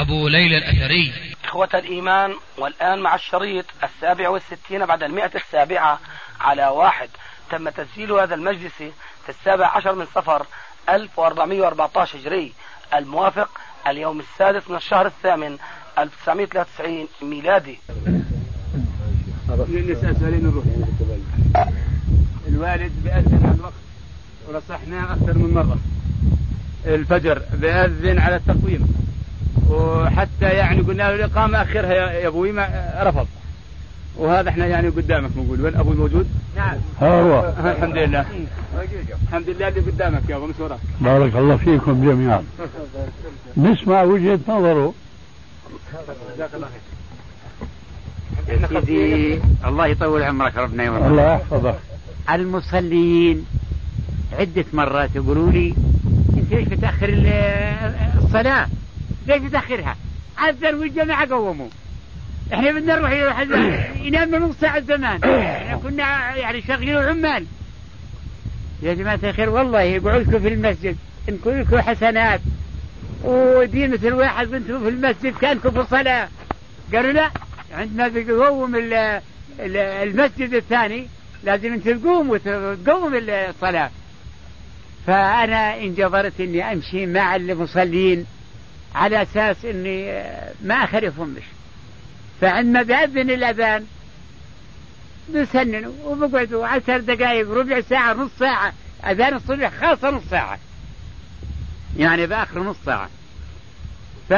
أبو ليلى الأثري. إخوة الإيمان والآن مع الشريط السابع والستين بعد المئة السابعة على واحد. تم تسجيل هذا المجلس في السابع عشر من صفر 1414 هجري. الموافق اليوم السادس من الشهر الثامن 1993 ميلادي نسأل سؤالين نروح الوالد بيأذن على الوقت ونصحناه أكثر من مرة. الفجر بيأذن على التقويم. وحتى يعني قلنا له الإقامة أخرها يا أبوي ما رفض. وهذا إحنا يعني قدامك نقول. وين أبوي موجود؟ نعم. ها هو. الحمد لله. الحمد لله اللي قدامك يا أبو مش وراك. بارك الله فيكم جميعا. نسمع وجهة نظره. جزاك الله يا سيدي الله يطول عمرك ربنا يوم الله يحفظك. المصلين عدة مرات يقولوا لي أنت ليش بتأخر ال- الصلاة؟ ليش بتأخرها؟ أذن والجماعة قوموا إحنا بدنا نروح ينام نص ساعة زمان. إحنا كنا يعني شغلين عمال يا جماعة الخير والله يقعدكم في المسجد. نكون لكم حسنات. ودين مثل واحد بنتم في المسجد كانكم في الصلاة قالوا لا عندما ال- المسجد الثاني لازم انت تقوم وتقوم الصلاة. فأنا انجبرت إني أمشي مع المصلين. على أساس إني آه، ما اخالفهم مش فعندما بيأذن الأذان بيسننوا وبقعدوا عشر دقائق ربع ساعة نص ساعة. أذان الصبح خاصة نص ساعة. يعني بآخر نص ساعة. ف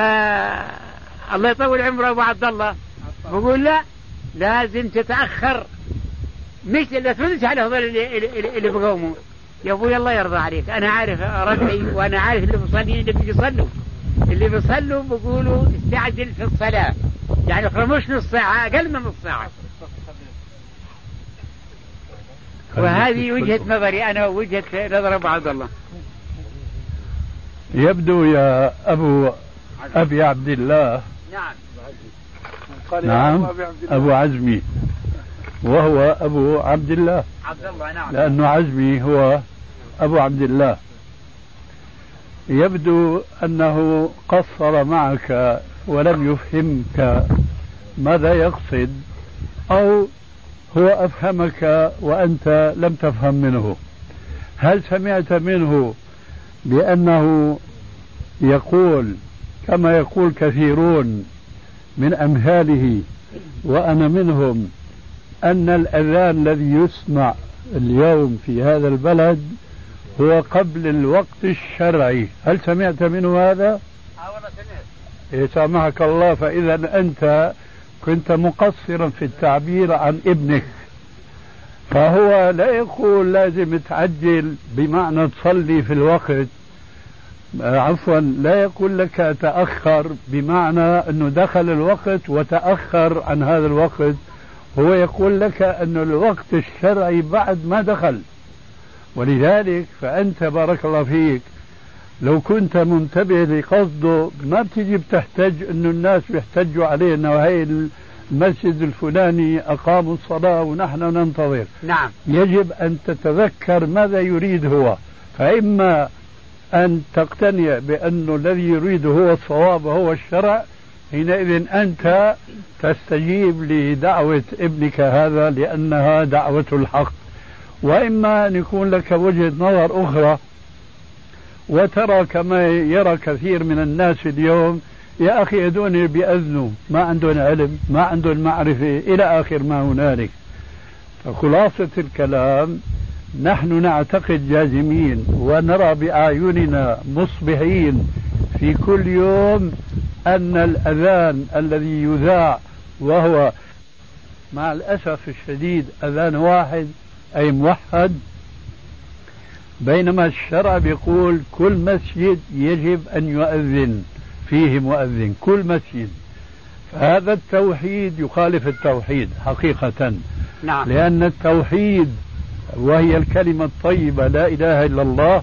الله يطول عمره أبو عبد الله. بقول لا لازم تتأخر. مش لا تردش على هذول اللي, اللي, اللي بقوموا. يا أبوي الله يرضى عليك. أنا عارف ربعي وأنا عارف اللي بيصلي اللي بيصلوا اللي بيصلوا بيقولوا استعجل في الصلاة. يعني مش نص ساعة أقل من نص ساعة. وهذه وجهة نظري أنا وجهه نظر ابو عبد الله. يبدو يا أبو أبي عبد الله. نعم. نعم أبو عزمي. وهو أبو عبد الله. عبد الله نعم. لأنه عزمي هو أبو عبد الله. يبدو أنه قصر معك ولم يفهمك ماذا يقصد أو هو أفهمك وأنت لم تفهم منه. هل سمعت منه بأنه يقول كما يقول كثيرون من أمثاله وأنا منهم أن الأذان الذي يسمع اليوم في هذا البلد هو قبل الوقت الشرعي. هل سمعت منه هذا؟ والله سمعت. يسامحك الله فإذا أنت كنت مقصرا في التعبير عن ابنك فهو لا يقول لازم تعجل بمعنى تصلي في الوقت. آه، عفوا لا يقول لك تأخر بمعنى أنه دخل الوقت وتأخر عن هذا الوقت. هو يقول لك أن الوقت الشرعي بعد ما دخل. ولذلك فأنت بارك الله فيك. لو كنت منتبه لقصده ما بتجي بتحتج إنه الناس بيحتجوا عليه انه هي المسجد الفلاني اقاموا الصلاة ونحن ننتظر. نعم. يجب أن تتذكر ماذا يريد هو. فإما أن تقتنع بانه الذي يريده هو الصواب وهو الشرع حينئذ أنت تستجيب لدعوة ابنك هذا لأنها دعوة الحق. وإما أن يكون لك وجهة نظر أخرى وترى كما يرى كثير من الناس اليوم يا أخي هذول بيأذنوا ما عندهم علم ما عندهم معرفة إلى آخر ما هنالك. فخلاصة الكلام نحن نعتقد جازمين ونرى بأعيننا مصبحين في كل يوم أن الأذان الذي يذاع وهو مع الأسف الشديد أذان واحد أي موحد. بينما الشرع بيقول كل مسجد يجب أن يؤذن فيه مؤذن كل مسجد. هذا التوحيد يخالف التوحيد حقيقة. نعم. لأن التوحيد وهي الكلمة الطيبة لا إله إلا الله.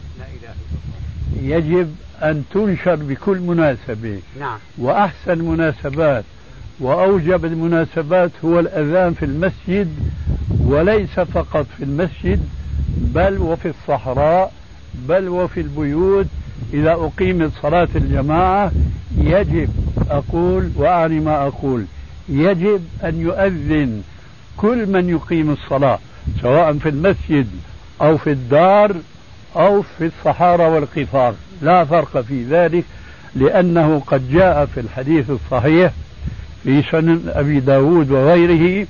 يجب أن تنشر بكل مناسبة. نعم. وأحسن المناسبات وأوجب المناسبات هو الأذان في المسجد وليس فقط في المسجد بل وفي الصحراء بل وفي البيوت. إذا أقيمت صلاة الجماعة يجب أقول وأعني ما أقول يجب أن يؤذن كل من يقيم الصلاة سواء في المسجد أو في الدار أو في الصحارى والقفار لا فرق في ذلك لأنه قد جاء في الحديث الصحيح في سنن أبي داود وغيره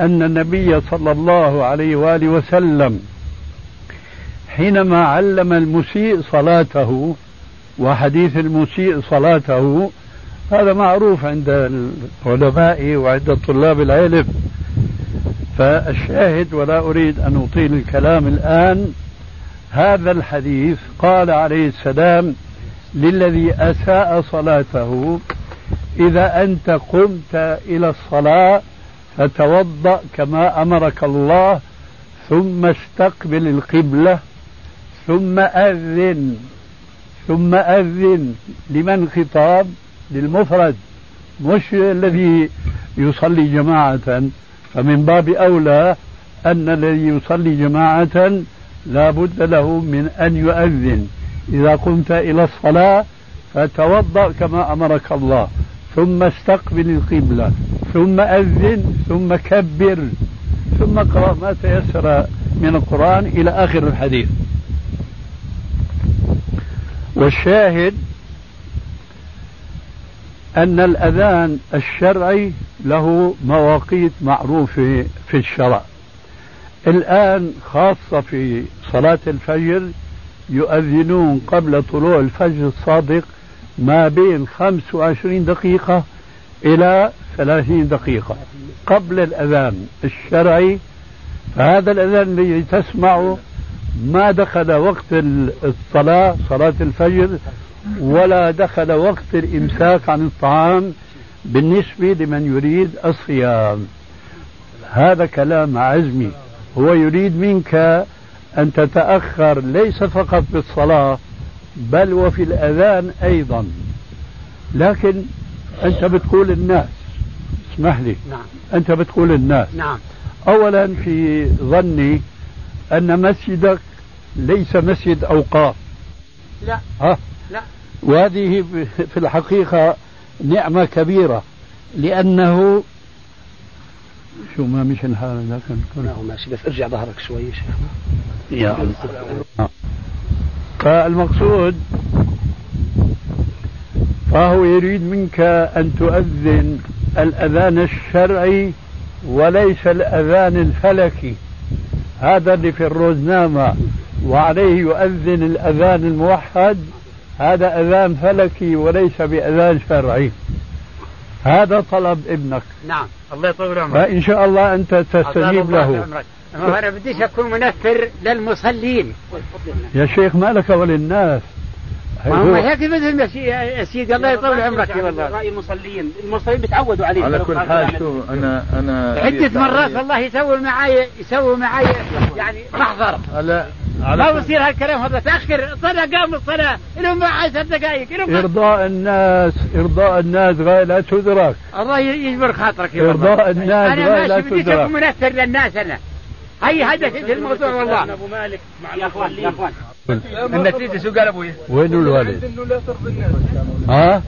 أن النبي صلى الله عليه وآله وسلم حينما علم المسيء صلاته وحديث المسيء صلاته هذا معروف عند العلماء وعند طلاب العلم. فالشاهد ولا أريد أن أطيل الكلام الآن هذا الحديث قال عليه السلام للذي أساء صلاته إذا أنت قمت إلى الصلاة فتوضأ كما أمرك الله ثم استقبل القبلة ثم أذن ثم أذن لمن خطاب للمفرد مش الذي يصلي جماعة. فمن باب أولى أن الذي يصلي جماعة لا بد له من أن يؤذن. إذا قمت إلى الصلاة فتوضأ كما أمرك الله. ثم استقبل القبلة ثم أذن ثم كبر ثم اقرأ ما تيسر من القرآن إلى آخر الحديث. والشاهد أن الأذان الشرعي له مواقيت معروفة في الشرع. الآن خاصة في صلاة الفجر يؤذنون قبل طلوع الفجر الصادق ما بين 25 دقيقة إلى 30 دقيقة قبل الأذان الشرعي. فهذا الأذان الذي تسمعه ما دخل وقت الصلاة صلاة الفجر ولا دخل وقت الإمساك عن الطعام بالنسبة لمن يريد الصيام. هذا كلام عزمي. هو يريد منك أن تتأخر ليس فقط بالصلاة بل وفي الأذان أيضا. لكن أنت بتقول الناس. اسمح لي. نعم. أنت بتقول الناس. نعم. أولا في ظني أن مسجدك ليس مسجد أوقاف. لا. ها؟ لا. وهذه في الحقيقة نعمة كبيرة لأنه شو ما مش الحال لكن لا ماشي بس ارجع ظهرك شوي يا شيخ. يا الله. فالمقصود فهو يريد منك أن تؤذن الأذان الشرعي وليس الأذان الفلكي. هذا اللي في الروزنامة. وعليه يؤذن الأذان الموحد. هذا أذان فلكي وليس بأذان شرعي. هذا طلب ابنك. نعم. الله يطول عمرك. فإن شاء الله أنت تستجيب له. أما أنا بديش أكون منفر للمصلين. يا شيخ ما لك وللناس. ما هم هيك مثل يا سيدي الله يطول عمرك يا والله. رأي المصلين. المصلين بتعودوا عليه. على كل حال شو أنا أنا عدة مرات والله يسوي معي يسوي معي يعني محضر. على ما على بصير هالكلام هذا. تاخر صلاه قام الصلاة. لهم عشر دقائق. لهم إرضاء الناس إرضاء الناس غاية لا تدرك. الله يجبر خاطرك يا والله. إرضاء الناس أنا غاية لا ماشي بديش تدرك. اكون منفر للناس أنا. هي هدفي الموضوع والله؟ أبو مالك مع يا أخوان يا أخوان. النتيجة شو قال أبوي؟ وين الولد؟ ها؟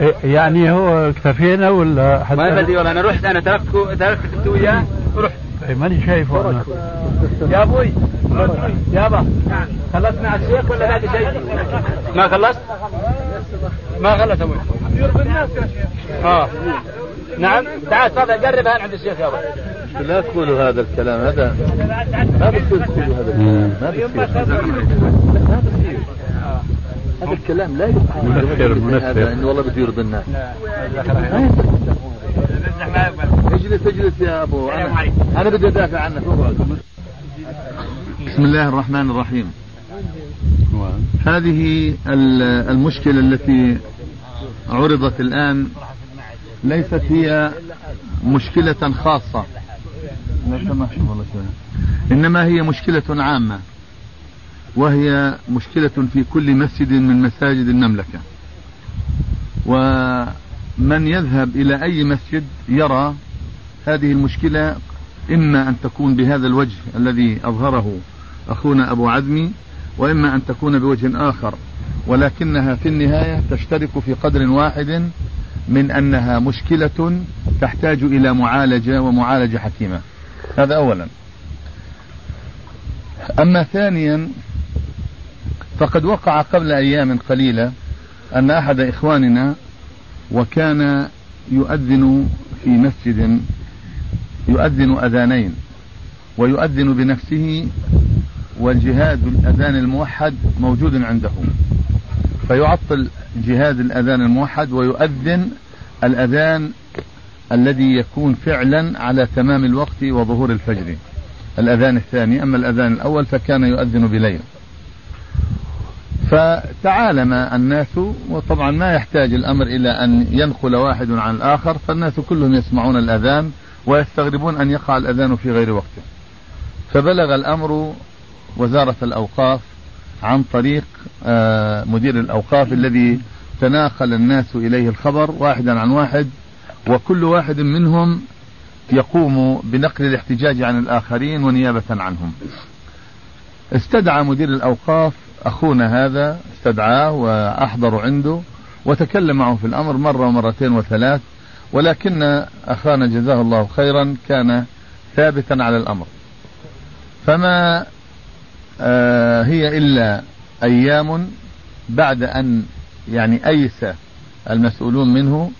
إيه، يعني هو اكتفينا ولا حتى ما بدي والله أنا رحت أنا تركته تركت أنت وياه ورحت. إيه، ماني شايفه أنا. يا أبوي يابا خلصنا على الشيخ ولا باقي شيء؟ ما خلصت؟ ما خلص أبوي. آه. نعم. تعال تفضل قرب هان عند الشيخ يابا. لا تقولوا هذا الكلام هذا ما بصير تقولوا هذا الكلام ما بصير. ما بصير هذا الكلام لا يقال منفر، منفر. هذا انه والله بده يرضي الناس. اجلس اجلس يا أبو. أنا أنا بدي أدافع عنك. بسم الله الرحمن الرحيم. هذه المشكلة التي عرضت الآن ليست هي مشكلة خاصة. إنما هي مشكلة عامة. وهي مشكلة في كل مسجد من مساجد المملكة. ومن يذهب إلى أي مسجد يرى هذه المشكلة إما أن تكون بهذا الوجه الذي أظهره أخونا أبو عزمي وإما أن تكون بوجه آخر. ولكنها في النهاية تشترك في قدر واحد من أنها مشكلة تحتاج إلى معالجة ومعالجة حكيمة. هذا أولا. أما ثانيا فقد وقع قبل أيام قليلة أن أحد إخواننا وكان يؤذن في مسجد يؤذن أذانين ويؤذن بنفسه والجهاد الأذان الموحد موجود عنده فيعطل جهاد الأذان الموحد ويؤذن الأذان الذي يكون فعلا على تمام الوقت وظهور الفجر. الأذان الثاني أما الأذان الأول فكان يؤذن بليل. فتعالم الناس وطبعا ما يحتاج الأمر إلى أن ينقل واحد عن الآخر فالناس كلهم يسمعون الأذان ويستغربون أن يقع الأذان في غير وقته فبلغ الأمر وزارة الأوقاف عن طريق آه، مدير الأوقاف الذي تناقل الناس إليه الخبر واحدا عن واحد وكل واحد منهم يقوم بنقل الاحتجاج عن الآخرين ونيابة عنهم. استدعى مدير الأوقاف أخونا هذا استدعاه وأحضر عنده وتكلم معه في الأمر مرة ومرتين وثلاث ولكن أخانا جزاه الله خيرا كان ثابتا على الأمر. فما آه هي إلا أيام بعد أن يعني أيس المسؤولون منه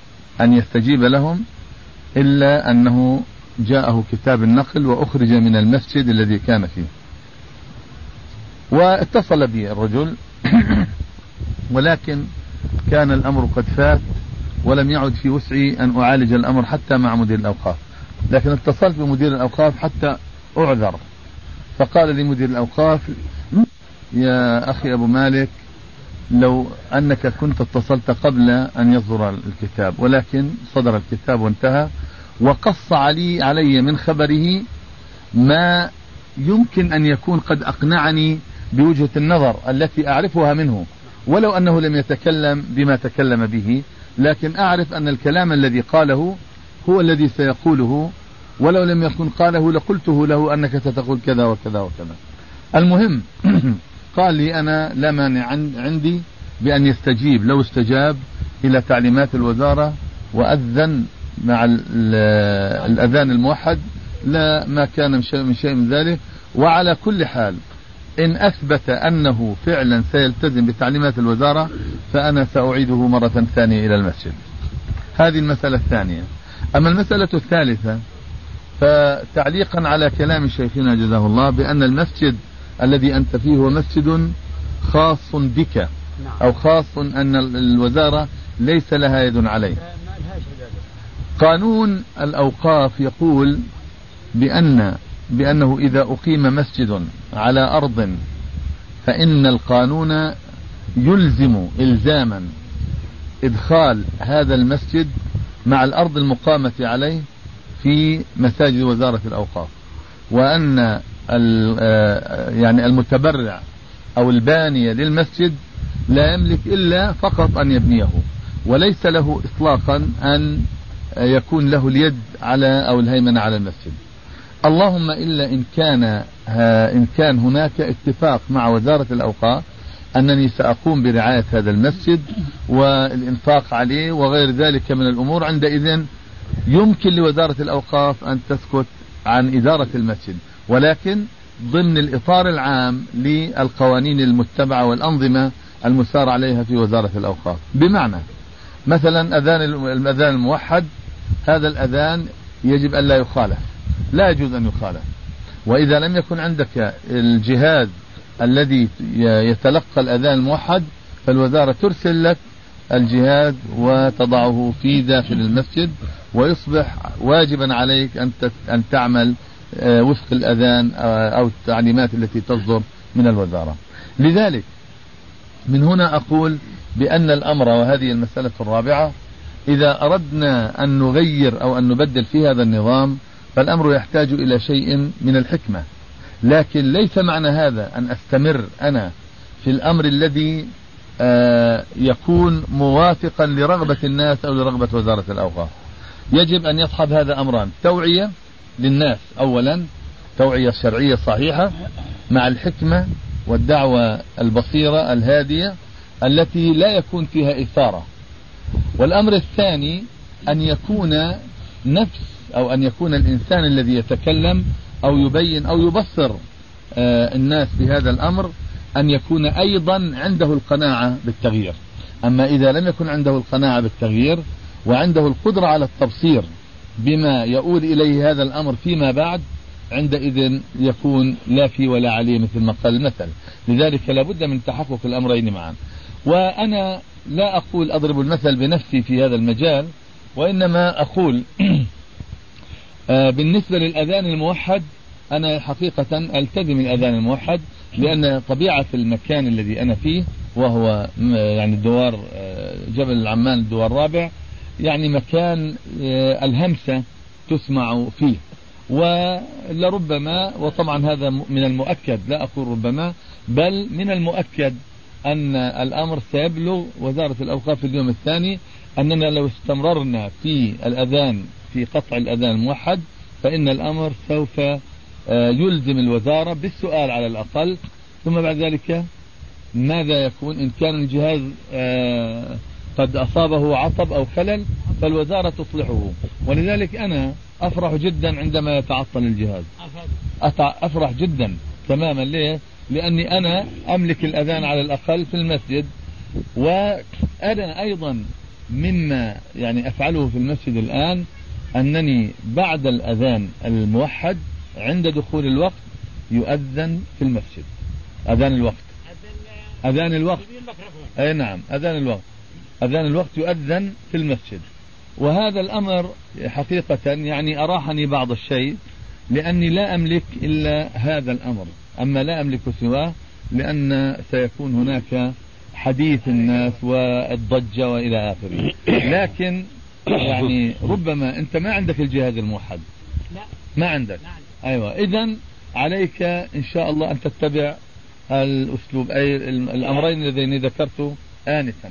أن يستجيب لهم إلا أنه جاءه كتاب النقل وأخرج من المسجد الذي كان فيه. واتصل بي الرجل ولكن كان الأمر قد فات ولم يعد في وسعي أن أعالج الأمر حتى مع مدير الأوقاف. لكن اتصلت بمدير الأوقاف حتى أعذر. فقال لي مدير الأوقاف يا أخي أبو مالك لو أنك كنت اتصلت قبل أن يصدر الكتاب ولكن صدر الكتاب وانتهى وقص علي علي من خبره ما يمكن أن يكون قد أقنعني بوجهة النظر التي أعرفها منه ولو أنه لم يتكلم بما تكلم به لكن أعرف أن الكلام الذي قاله هو الذي سيقوله ولو لم يكن قاله لقلته له أنك ستقول كذا وكذا وكذا. المهم قال لي أنا لا مانع عندي بأن يستجيب لو استجاب إلى تعليمات الوزارة وأذن مع الأذان الموحد لا ما كان من شيء من ذلك. وعلى كل حال إن أثبت أنه فعلا سيلتزم بتعليمات الوزارة فأنا سأعيده مرة ثانية إلى المسجد. هذه المسألة الثانية. أما المسألة الثالثة فتعليقا على كلام شيخنا جزاه الله بأن المسجد الذي أنت فيه هو مسجد خاص بك. أو خاص أن الوزارة ليس لها يد عليه قانون الأوقاف يقول بأن بأنه إذا أقيم مسجد على أرض فإن القانون يلزم إلزاما إدخال هذا المسجد مع الأرض المقامة عليه في مساجد وزارة الأوقاف. وأن يعني المتبرع أو البانية للمسجد لا يملك إلا فقط أن يبنيه وليس له إطلاقا أن يكون له اليد على أو الهيمنة على المسجد. اللهم إلا إن كان إن كان هناك اتفاق مع وزارة الأوقاف أنني سأقوم برعاية هذا المسجد والإنفاق عليه وغير ذلك من الأمور. عندئذ يمكن لوزارة الأوقاف أن تسكت عن إدارة المسجد. ولكن ضمن الإطار العام للقوانين المتبعة والأنظمة المسار عليها في وزارة الأوقاف. بمعنى مثلا أذان الأذان الموحد هذا الأذان يجب أن لا يخالف. لا يجوز أن يخالف. وإذا لم يكن عندك الجهاز الذي يتلقى الأذان الموحد فالوزارة ترسل لك الجهاز وتضعه في داخل المسجد ويصبح واجبا عليك أن أن تعمل وفق الأذان آه، أو التعليمات التي تصدر من الوزارة. لذلك من هنا أقول بأن الأمر وهذه المسألة الرابعة إذا أردنا أن نغير أو أن نبدل في هذا النظام فالأمر يحتاج إلى شيء من الحكمة. لكن ليس معنى هذا أن أستمر أنا في الأمر الذي آه، يكون موافقا لرغبة الناس أو لرغبة وزارة الأوقاف. يجب أن يصحب هذا أمران. توعية؟ للناس. أولا توعية شرعية صحيحة مع الحكمة والدعوة البصيرة الهادية التي لا يكون فيها إثارة. والأمر الثاني أن يكون نفس أو أن يكون الإنسان الذي يتكلم أو يبين أو يبصر آه، الناس بهذا الأمر أن يكون أيضا عنده القناعة بالتغيير. أما إذا لم يكن عنده القناعة بالتغيير وعنده القدرة على التبصير بما يؤول إليه هذا الأمر فيما بعد عندئذ يكون لا في ولا عليه مثل ما قال المثل. لذلك لابد من تحقق الأمرين معا. وأنا لا أقول أضرب المثل بنفسي في هذا المجال وإنما أقول آه، بالنسبة للأذان الموحد أنا حقيقة ألتزم الأذان الموحد لأن طبيعة المكان الذي أنا فيه وهو يعني الدوار آه، جبل العمان الدوار الرابع يعني مكان آه، الهمسة تسمع فيه. ولربما وطبعا هذا من المؤكد لا أقول ربما بل من المؤكد أن الأمر سيبلغ وزارة الأوقاف في اليوم الثاني أننا لو استمررنا في الأذان في قطع الأذان الموحد فإن الأمر سوف آه، يلزم الوزارة بالسؤال على الأقل. ثم بعد ذلك ماذا يكون؟ إن كان الجهاز آه، قد أصابه عطب أو خلل فالوزارة تصلحه. ولذلك أنا أفرح جدا عندما يتعطل الجهاز. أفرح جدا تماما. ليه؟ لأني أنا أملك الأذان على الأقل في المسجد وأنا أيضا مما يعني أفعله في المسجد الآن أنني بعد الأذان الموحد عند دخول الوقت يؤذن في المسجد. أذان الوقت. أذان الوقت. أي نعم أذان الوقت. أذان الوقت يؤذن في المسجد. وهذا الأمر حقيقة يعني أراحني بعض الشيء لأني لا أملك إلا هذا الأمر. أما لا أملك سواه لأن سيكون هناك حديث الناس والضجة وإلى آخره. لكن يعني ربما أنت ما عندك الجهاز الموحد. لا. ما عندك. أيوة. إذا عليك إن شاء الله أن تتبع الأسلوب أي الأمرين اللذين ذكرت آنفا.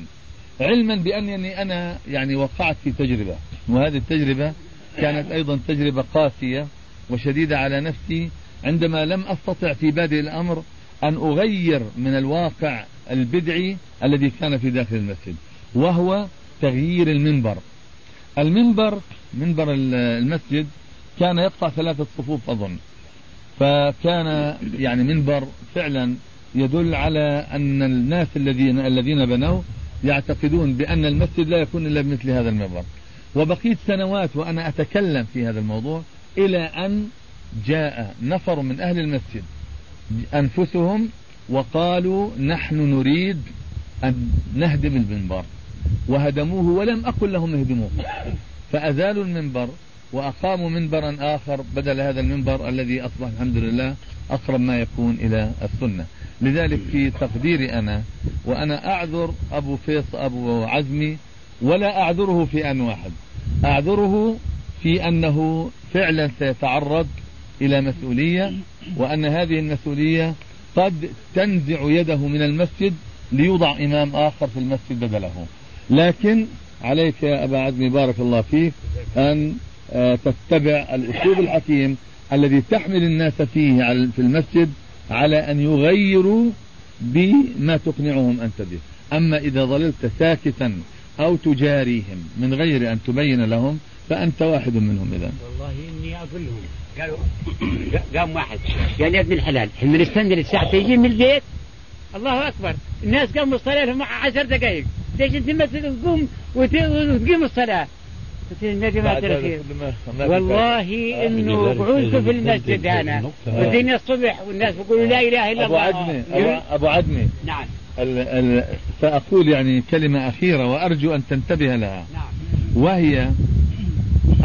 علما بأنني أنا يعني وقعت في تجربة. وهذه التجربة كانت أيضا تجربة قاسية وشديدة على نفسي عندما لم أستطع في بادئ الأمر أن أغير من الواقع البدعي الذي كان في داخل المسجد وهو تغيير المنبر. المنبر منبر المسجد كان يقطع ثلاثة صفوف أظن. فكان يعني منبر فعلا يدل على أن الناس الذين الذين بنوه يعتقدون بأن المسجد لا يكون إلا بمثل هذا المنبر وبقيت سنوات وأنا أتكلم في هذا الموضوع إلى أن جاء نفر من أهل المسجد أنفسهم وقالوا نحن نريد أن نهدم المنبر. وهدموه ولم أقل لهم اهدموه. فأزالوا المنبر وأقاموا منبرا آخر بدل هذا المنبر الذي أصبح الحمد لله أقرب ما يكون إلى السنة. لذلك في تقديري أنا وأنا أعذر أبو فيص أبو عزمي ولا أعذره في أن واحد. أعذره في أنه فعلا سيتعرض إلى مسؤولية وأن هذه المسؤولية قد تنزع يده من المسجد ليوضع إمام آخر في المسجد بدله. لكن عليك يا أبا عزمي بارك الله فيك أن آه، تتبع الأسلوب الحكيم الذي تحمل الناس فيه في المسجد على أن يغيروا بما تقنعهم أنت به. أما إذا ظللت ساكتا أو تجاريهم من غير أن تبين لهم فأنت واحد منهم إذا. والله إني أقول لهم قالوا قام واحد. قال يا ابن الحلال من السنة للساعة تجي من البيت؟ الله أكبر. الناس قاموا الصلاة لهم عشر دقائق ليش أنت ما تقوم وتقيم الصلاة. جماعة الخير والله إنه قعدت في المسجد أنا. والدنيا الصبح والناس بيقولوا لا إله إلا الله. ابو عدمي أبو عدمي نعم. ال ال سأقول يعني كلمة أخيرة وأرجو أن تنتبه لها. نعم. وهي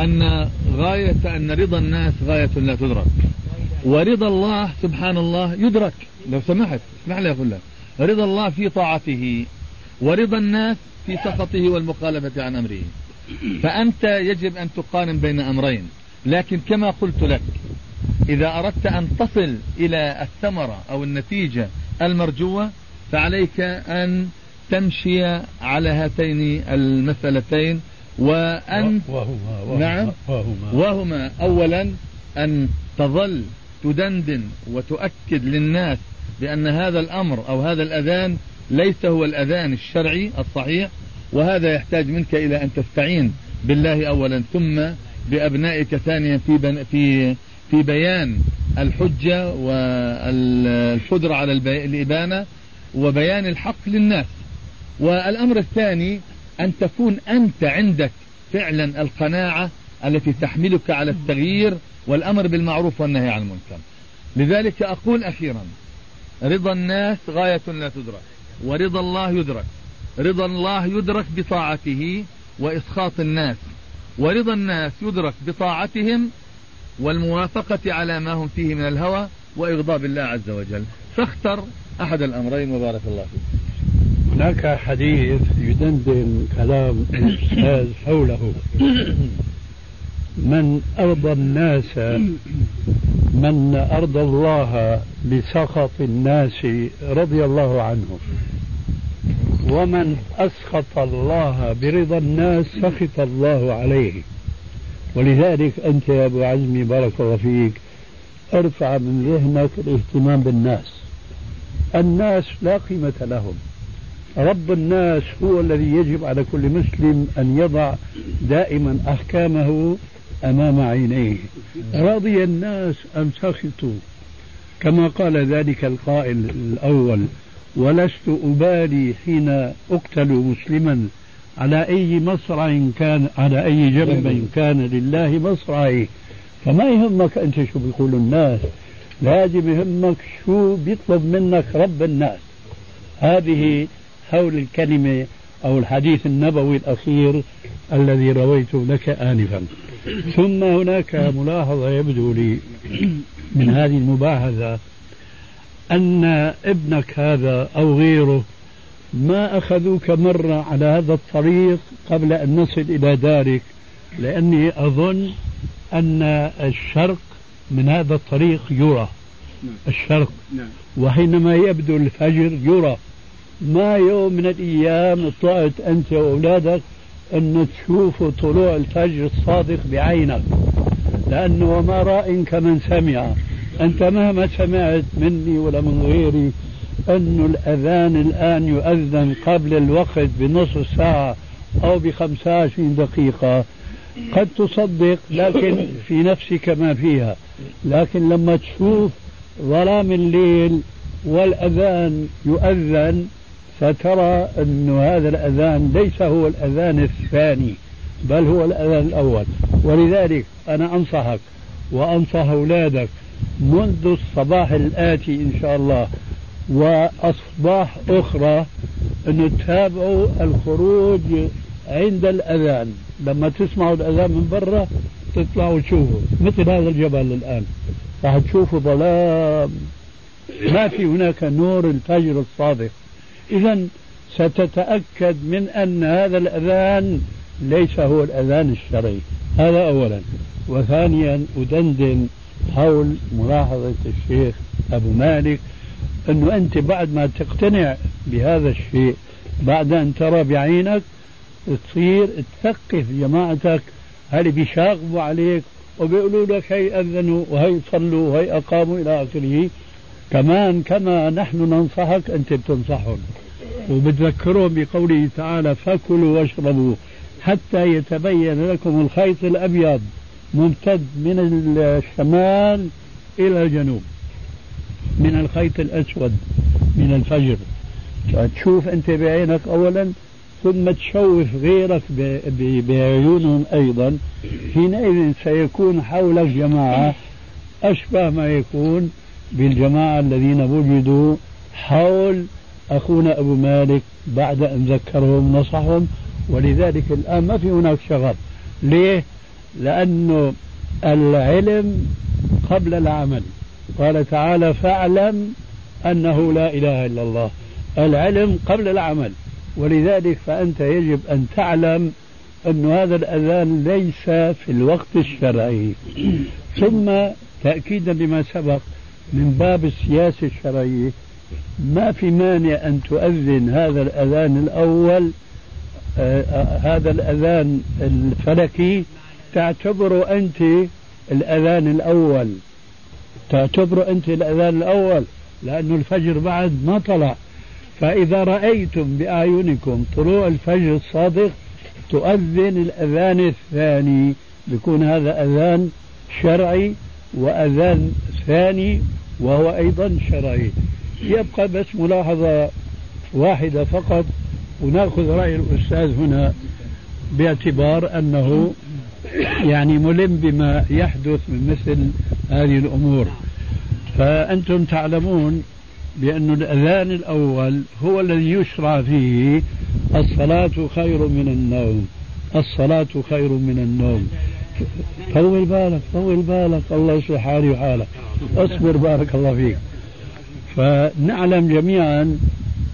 أن غاية أن رضا الناس غاية لا تدرك. ورضا الله سبحان الله يدرك. لو سمحت اسمح لي أقول لك. رضا الله في طاعته. ورضا الناس في سخطه والمخالفة عن أمره. فأنت يجب أن تقارن بين أمرين لكن كما قلت لك إذا أردت أن تصل إلى الثمرة أو النتيجة المرجوة فعليك أن تمشي على هاتين المسألتين وأن وهما وهما نعم وهما, وهما أولا أن تظل تدندن وتؤكد للناس بأن هذا الأمر أو هذا الأذان ليس هو الأذان الشرعي الصحيح وهذا يحتاج منك إلى أن تستعين بالله أولا ثم بأبنائك ثانيا في في في بيان الحجة والقدرة على الإبانة وبيان الحق للناس. والأمر الثاني أن تكون أنت عندك فعلا القناعة التي تحملك على التغيير والأمر بالمعروف والنهي عن المنكر. لذلك أقول أخيرا رضا الناس غاية لا تدرك ورضا الله يدرك. رضا الله يدرك بطاعته وإسخاط الناس ورضا الناس يدرك بطاعتهم والموافقة على ما هم فيه من الهوى وإغضاب الله عز وجل. فاختر أحد الأمرين وبارك الله فيك. هناك حديث يدندن كلام الأستاذ حوله. من أرضى الناس من أرضى الله بسخط الناس رضي الله عنه. ومن أسخط الله برضا الناس سخط الله عليه. ولذلك أنت يا أبو عزمي بارك الله فيك أرفع من ذهنك الاهتمام بالناس. الناس لا قيمة لهم. رب الناس هو الذي يجب على كل مسلم أن يضع دائما أحكامه أمام عينيه. رضي الناس أم سخطوا. كما قال ذلك القائل الأول ولست أبالي حين أقتل مسلما. على أي مصرع كان على أي جنب كان لله مصرعي. فما يهمك أنت شو بيقول الناس؟ لازم يهمك شو بيطلب منك رب الناس. هذه حول الكلمة أو الحديث النبوي الأخير الذي رويته لك آنفا. ثم هناك ملاحظة يبدو لي من هذه المباحثة. أن ابنك هذا أو غيره ما أخذوك مرة على هذا الطريق قبل أن نصل إلى دارك لأني أظن أن الشرق من هذا الطريق يرى. الشرق. وحينما يبدو الفجر يرى. ما يوم من الأيام طلعت أنت وأولادك أن تشوفوا طلوع الفجر الصادق بعينك لأنه وما راء كمن سمع. أنت مهما سمعت مني ولا من غيري أن الأذان الآن يؤذن قبل الوقت بنصف ساعة أو بخمسة عشرين دقيقة. قد تصدق لكن في نفسك ما فيها. لكن لما تشوف ظلام الليل والأذان يؤذن فترى أن هذا الأذان ليس هو الأذان الثاني بل هو الأذان الأول. ولذلك أنا أنصحك وأنصح أولادك منذ الصباح الآتي إن شاء الله وأصباح أخرى أن تتابعوا الخروج عند الأذان. لما تسمعوا الأذان من برا تطلعوا تشوفوا. مثل هذا الجبل الآن. راح تشوفوا ظلام. ما في هناك نور الفجر الصادق. إذا ستتأكد من أن هذا الأذان ليس هو الأذان الشرعي. هذا أولا. وثانيا أدندن حول ملاحظة الشيخ أبو مالك أنه أنت بعد ما تقتنع بهذا الشيء بعد أن ترى بعينك تصير تثقف جماعتك هل بيشاغبوا عليك وبيقولوا لك هي أذنوا وهي صلوا وهي أقاموا إلى آخره. كمان كما نحن ننصحك أنت بتنصحهم. وبتذكرهم بقوله تعالى فكلوا واشربوا حتى يتبين لكم الخيط الأبيض ممتد من الشمال إلى الجنوب. من الخيط الأسود من الفجر. تشوف أنت بعينك أولا ثم تشوف غيرك بعيونهم أيضا. حينئذ سيكون حولك جماعة أشبه ما يكون بالجماعة الذين وجدوا حول أخونا أبو مالك بعد أن ذكرهم نصحهم. ولذلك الآن ما في هناك شغب ليه؟ لأنه العلم قبل العمل. قال تعالى فاعلم أنه لا إله إلا الله. العلم قبل العمل. ولذلك فأنت يجب أن تعلم أن هذا الأذان ليس في الوقت الشرعي. ثم تأكيدا لما سبق من باب السياسة الشرعية ما في مانع أن تؤذن هذا الأذان الأول آه آه هذا الأذان الفلكي تعتبر أنت الأذان الأول. تعتبر أنت الأذان الأول لأن الفجر بعد ما طلع. فإذا رأيتم بأعينكم طلوع الفجر الصادق تؤذن الأذان الثاني. بيكون هذا أذان شرعي وأذان ثاني وهو أيضا شرعي. يبقى بس ملاحظة واحدة فقط ونأخذ رأي الأستاذ هنا باعتبار أنه يعني ملم بما يحدث من مثل هذه الأمور. فأنتم تعلمون بأن الأذان الأول هو الذي يشرع فيه الصلاة خير من النوم. الصلاة خير من النوم. طول بالك طول بالك. الله يصلح حالي وحالك. اصبر بارك الله فيك. فنعلم جميعا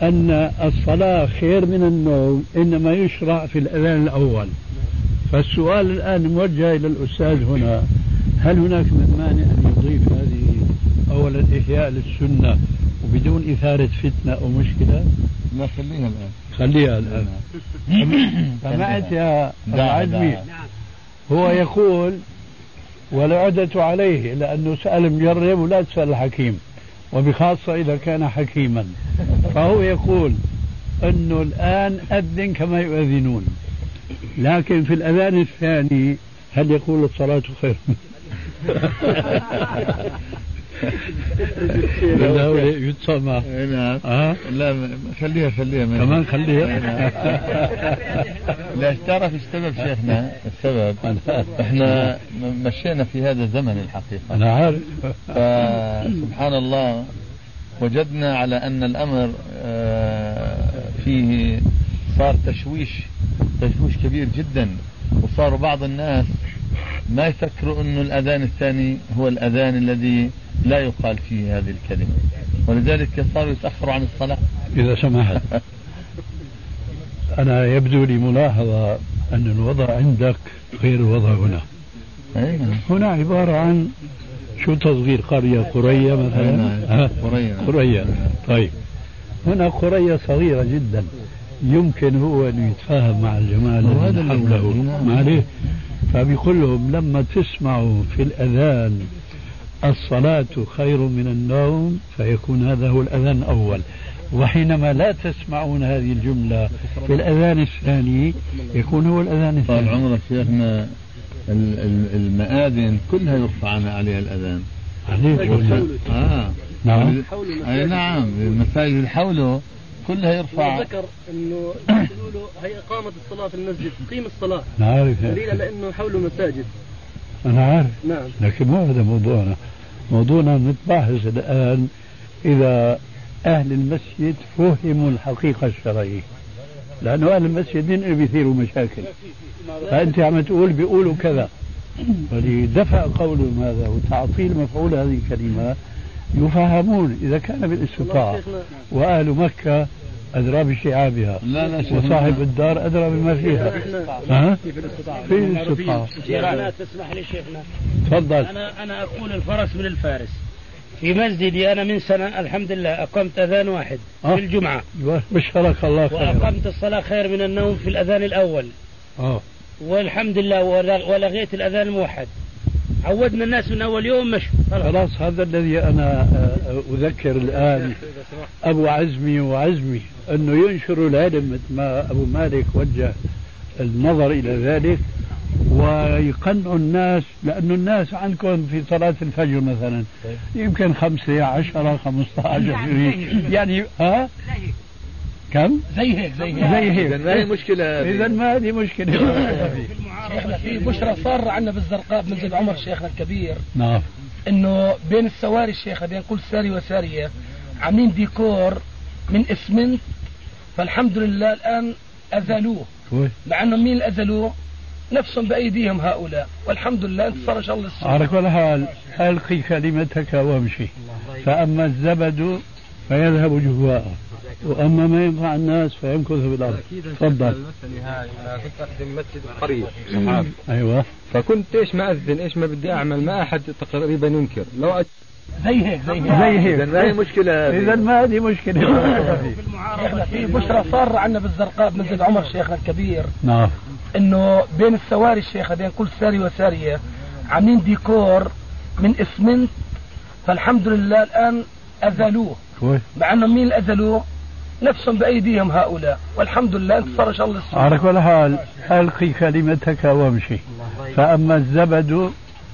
أن الصلاة خير من النوم إنما يشرع في الأذان الأول. فالسؤال الآن موجه إلى الأستاذ هنا. هل هناك من مانع أن يضيف هذه أولا إحياء للسنة وبدون إثارة فتنة أو مشكلة؟ لا خليها الآن. خليها الآن. سمعت يا أبو هو يقول والعدة عليه لأنه سأل مجرب ولا تسأل الحكيم وبخاصة إذا كان حكيما. فهو يقول أنه الآن أذن كما يؤذنون. لكن في الأذان الثاني هل يقول الصلاة خير؟ لا يتصمى نعم. أه؟ لا خليها خليها. كمان خليها. لا تعرف السبب شيخنا؟ السبب. إحنا مشينا في هذا الزمن الحقيقة. أنا عارف. فسبحان الله وجدنا على أن الأمر آه، فيه صار تشويش تشويش كبير جدا وصاروا بعض الناس ما يفكروا إنه الأذان الثاني هو الأذان الذي لا يقال فيه هذه الكلمة ولذلك صاروا يتأخروا عن الصلاة إذا سمحت أنا يبدو لي ملاحظة أن الوضع عندك غير الوضع هنا أي نعم. هنا عبارة عن شو تصغير قرية قرية مثلا أي. ها؟ قرية. قرية طيب هنا قرية صغيرة جدا يمكن هو أن يتفاهم مع الجماعة الذين اللي حوله. نعم. ما عليه؟ فبيقول لهم لما تسمعوا في الأذان الصلاة خير من النوم فيكون هذا هو الأذان الأول. وحينما لا تسمعون هذه الجملة في الأذان الثاني يكون هو الأذان طال الثاني عمرك شيخنا ال- ال- المآذن كلها يرفع عليها الأذان. عليك؟ آه. نعم. أي نعم. المساجد حوله كلها يرفع ذكر إنه له هي إقامة الصلاة في المسجد قيم الصلاة. أنا عارف دليل على إنه حوله مساجد. أنا عارف. نعم. لكن مو هذا موضوعنا. موضوعنا نتباحث الآن إذا أهل المسجد فهموا الحقيقة الشرعية. لأنه أهل المسجد من اللي بيثيروا مشاكل. فأنت عم تقول بيقولوا كذا. ولدفع قولهم هذا وتعطيل مفعول هذه الكلمة يفهمون إذا كان بالاستطاعة وأهل مكة أدرى بشعابها. لا لا شيخنا. وصاحب الدار أدرى بما فيها. ها؟ في الاستطاعة شيخنا تسمح لي شيخنا. تفضل. أنا أنا أقول الفرس من الفارس. في مسجدي أنا من سنة الحمد لله أقمت أذان واحد آه. في الجمعة. بشرك الله خيرا. وأقمت الصلاة خير من النوم في الأذان الأول. آه. والحمد لله ول- ولغيت الأذان الموحد عودنا الناس من أول يوم مشوا. خلاص. هذا الذي أنا آه، أذكر الآن أبو عزمي وعزمي أنه ينشروا العلم مثل ما أبو مالك وجه النظر إلى ذلك ويقنعوا الناس لأن الناس عندكم في صلاة الفجر مثلا. يمكن خمسة عشرة خمسة عشر يعني ها؟ كم؟ زي هيك زي هيك. زي هيك. ما هي مشكلة إذا ما هذه مشكلة. شيخنا في بشرى صار عندنا بالزرقاء بمسجد عمر شيخنا الكبير. نعم. إنه بين السواري الشيخة بين كل ساري وسارية عاملين ديكور من اسمنت فالحمد لله الآن أزالوه. كويس. مع انهم مين اللي أزالوه؟ نفسهم بأيديهم هؤلاء. والحمد لله انتصر إن شاء الله السنة. على كل حال ألقي كلمتك وامشي. فأما الزبد فيذهب جفاء وأما ما ينفع الناس فيمكث في الأرض تفضل. أنا كنت أخدم مسجد القريه صحاب أيوة. فكنت إيش ما أذن إيش ما بدي أعمل ما أحد تقريبا ينكر. لو أج... زي هيك زي هيك. زي هيك. ما هي مشكلة إذا ما هذه مشكلة. شيخنا في بشرى صار عندنا بالزرقاء بمسجد عمر شيخنا الكبير. نعم. إنه بين السواري الشيخة بين كل ساري وسارية عاملين ديكور من إسمنت فالحمد لله الآن ازالوه مع انهم مين اللي ازالوه؟ نفسهم بأيديهم هؤلاء. والحمد لله انتصر ان شاء الله للسنة. على كل حال ألقي كلمتك وامشي. فأما الزبد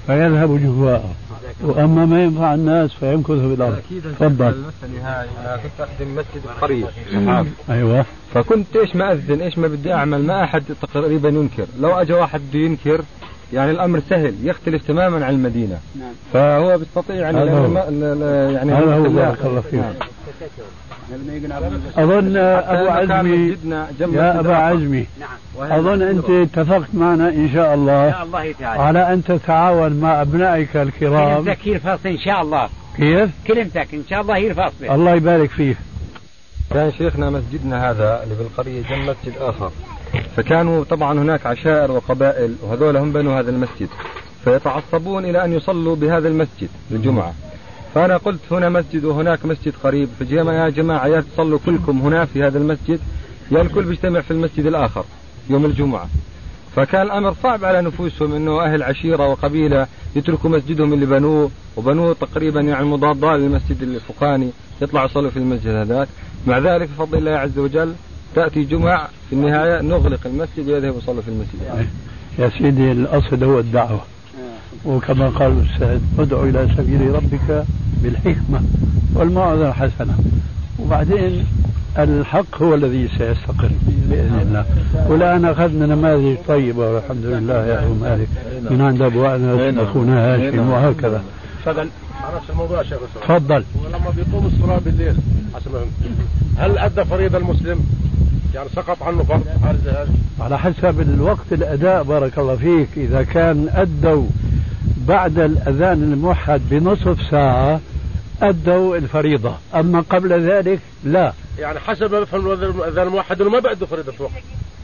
فيذهب جفاء وأما ما ينفع الناس فيمكث في الأرض. تفضل. أنا كنت أخدم مسجد القريه صحاب أيوة. فكنت إيش ما اذن إيش ما بدي أعمل؟ ما أحد تقريبا ينكر. لو اجى واحد بده ينكر يعني الأمر سهل يختلف تماما عن المدينة. فهو بيستطيع يعني هذا هو. يعني هذا هو بارك الله فيك. نعم. أبو مكان عزمي يا آخر. عزمي نعم. أظن أنت اتفقت معنا إن شاء الله الله تعالى. على أن تتعاون مع أبنائك الكرام. كلمتك هي الفاصلة إن شاء الله. كيف؟ كلمتك إن شاء الله هي الفاصلة الله يبارك فيه كان شيخنا مسجدنا هذا اللي بالقرية جنب مسجد آخر. فكانوا طبعا هناك عشائر وقبائل وهذول هم بنوا هذا المسجد. فيتعصبون إلى أن يصلوا بهذا المسجد الجمعة فأنا قلت هنا مسجد وهناك مسجد قريب فجيما يا جماعة يا تصلوا كلكم هنا في هذا المسجد. يا الكل بيجتمع في المسجد الآخر يوم الجمعة. فكان الأمر صعب على نفوسهم أنه أهل عشيرة وقبيلة يتركوا مسجدهم اللي بنوه وبنوه تقريبا يعني مضادة للمسجد الفوقاني يطلعوا يصلوا في المسجد هذاك. مع ذلك بفضل الله عز وجل تأتي جمعة في النهاية نغلق المسجد ويذهب يصلوا في المسجد. يا سيدي الأصل هو الدعوة. وكما قال الأستاذ ادعو إلى سبيل ربك بالحكمة والموعظة الحسنة. وبعدين الحق هو الذي سيستقر بإذن الله. والآن أخذنا نماذج طيبة والحمد لله يا أبو مالك. من عند أبو أنس أخونا هاشم وهكذا. نفس الموضوع يا شيخ. تفضل. ولما بيقوم الصلاة بالليل حسب. هل أدى فريضة المسلم؟ يعني سقط عنه فرض؟ على حسب الوقت الأداء بارك الله فيك. إذا كان أدوا بعد الأذان الموحد بنصف ساعة أدوا الفريضة. أما قبل ذلك لا. يعني حسب ما بفهم الأذان الموحد إنه ما بأدوا فريضة وقت.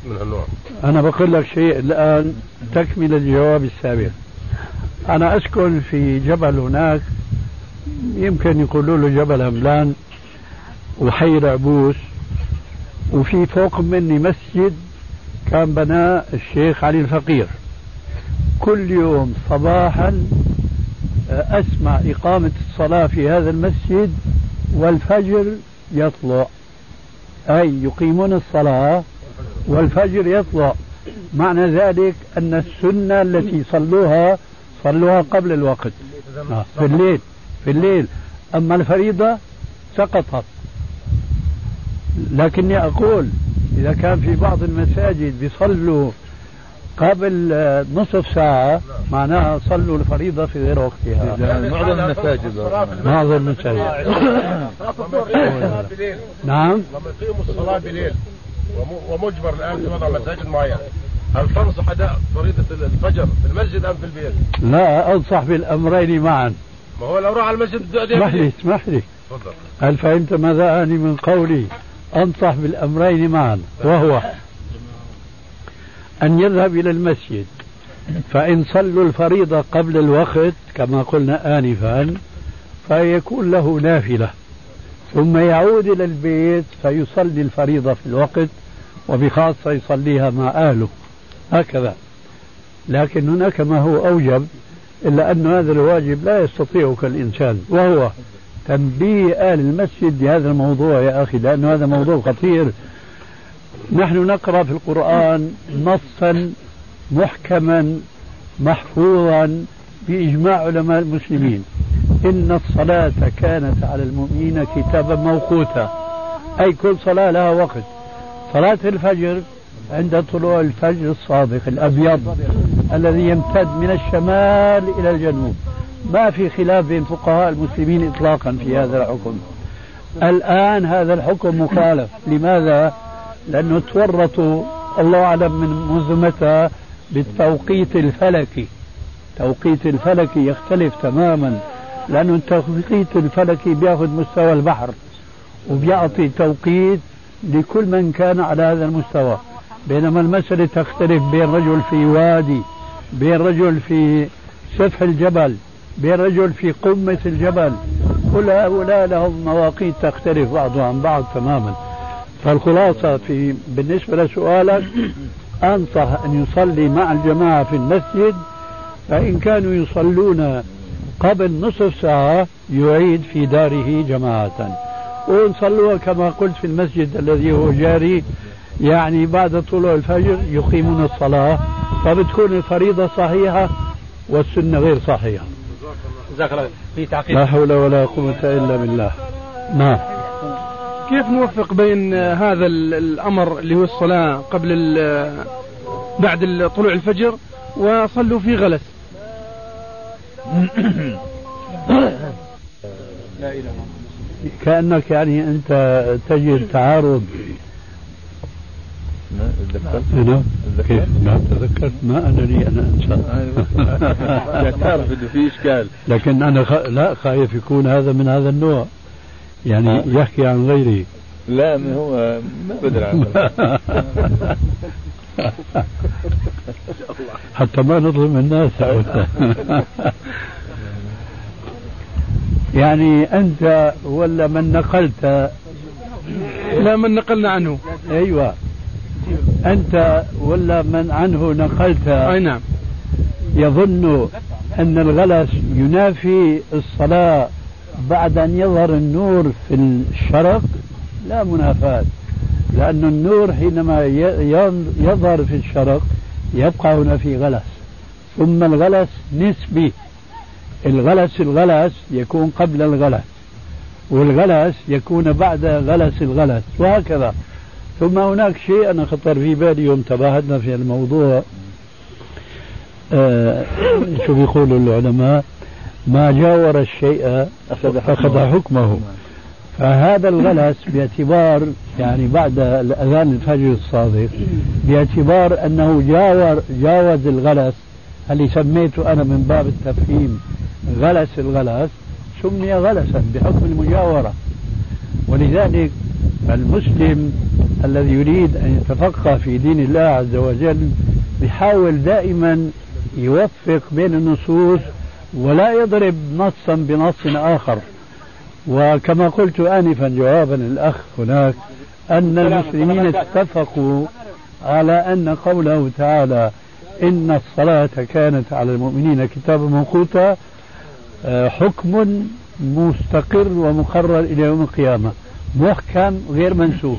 من هالنوع. أنا بقول لك شيء الآن تكمل الجواب السابق. أنا أسكن في جبل هناك. يمكن يقولوا له جبل هملان وحي العبوس وفي فوق مني مسجد كان بناه الشيخ علي الفقير. كل يوم صباحا آه، أسمع إقامة الصلاة في هذا المسجد والفجر يطلع. أي يقيمون الصلاة والفجر يطلع. معنى ذلك أن السنة التي صلوها صلوها قبل الوقت. آه، في الليل. في الليل. أما الفريضة سقطت. لكني أقول إذا كان في بعض المساجد بيصلوا قبل نصف ساعة معناها صلوا الفريضة في غير وقتها. معظم المساجد معظم المساجد. نعم. لما يقيموا الصلاة بالليل وم- ومجبر الآن في وضع مساجد معينة هل تنصح أداء فريضة الفجر في المسجد أم في البيت؟ لا أنصح بالأمرين معا. ما هو لو راح على المسجد بده اسمح لي. اسمح لي. تفضل. هل فهمت ماذا أعني من قولي؟ أنصح بالأمرين معا وهو أن يذهب إلى المسجد فإن صلوا الفريضة قبل الوقت كما قلنا آنفا فيكون له نافلة. ثم يعود إلى البيت فيصلي الفريضة في الوقت وبخاصة يصليها مع أهله. هكذا. لكن هناك ما هو أوجب إلا أن هذا الواجب لا يستطيعك الإنسان وهو تنبيه أهل المسجد بهذا الموضوع يا أخي لأن هذا موضوع خطير. نحن نقرأ في القرآن نصا محكما محفوظا بإجماع علماء المسلمين. إن الصلاة كانت على المؤمنين كتابا موقوتا. أي كل صلاة لها وقت. صلاة الفجر عند طلوع الفجر الصادق الأبيض. الذي يمتد من الشمال إلى الجنوب. ما في خلاف بين فقهاء المسلمين إطلاقا في هذا الحكم. الآن هذا الحكم مخالف. لماذا؟ لأنه تورطوا الله أعلم من منذ متى بالتوقيت الفلكي. توقيت الفلكي يختلف تماما. لأنه التوقيت الفلكي بيأخذ مستوى البحر وبيعطي توقيت لكل من كان على هذا المستوى. بينما المسألة تختلف بين رجل في وادي بين رجل في سفح الجبل بين رجل في قمة الجبل. كل هؤلاء لهم مواقيت تختلف بعضها عن بعض تماما. فالخلاصة في بالنسبة لسؤالك أنصح أن يصلي مع الجماعة في المسجد فإن كانوا يصلون قبل نصف ساعة يعيد في داره جماعة. ونصلوها كما قلت في المسجد الذي هو جاري يعني بعد طلوع الفجر يقيمون الصلاة. فبتكون الفريضة صحيحة والسنة غير صحيحة. جزاك الله في تعقيب. لا حول ولا قوة إلا بالله. نعم. كيف نوفق بين هذا الأمر اللي هو الصلاة قبل بعد طلوع الفجر وصلوا في غلس؟ كأنك يعني أنت تجد تعارض أنا كيف؟ ما تذكرت؟ ما أنا لي أنا أنسى تعرف إنه في إشكال. لكن أنا خ... لا خايف يكون هذا من هذا النوع. يعني يحكي عن غيري. لا ما هو ما عنه حتى ما نظلم الناس. يعني أنت ولا من نقلت؟ لا من نقلنا عنه. أيوة. أنت ولا من عنه نقلت. أي نعم. يظن أن الغلس ينافي الصلاة بعد أن يظهر النور في الشرق؟ لا منافاة. لأن النور حينما يظهر في الشرق يبقى هنا في غلس. ثم الغلس نسبي. الغلس الغلس يكون قبل الغلس والغلس يكون بعد غلس الغلس وهكذا. ثم هناك شيء أنا خطر في بالي يوم تباهدنا في الموضوع. آه شو بيقولوا العلماء؟ ما جاور الشيء أخذ حكمه. فهذا الغلس باعتبار يعني بعد الأذان الفجر الصادق باعتبار أنه جاور جاوز الغلس. اللي سميته أنا من باب التفهيم غلس الغلس سمي غلسا بحكم المجاورة. ولذلك المسلم الذي يريد أن يتفقه في دين الله عز وجل بيحاول دائما يوفق بين النصوص ولا يضرب نصا بنص آخر. وكما قلت آنفا جوابا الأخ هناك أن المسلمين اتفقوا على أن قوله تعالى إن الصلاة كانت على المؤمنين كتابا موقوتا آه، حكم مستقر ومقرر إلى يوم القيامة. محكم غير منسوخ.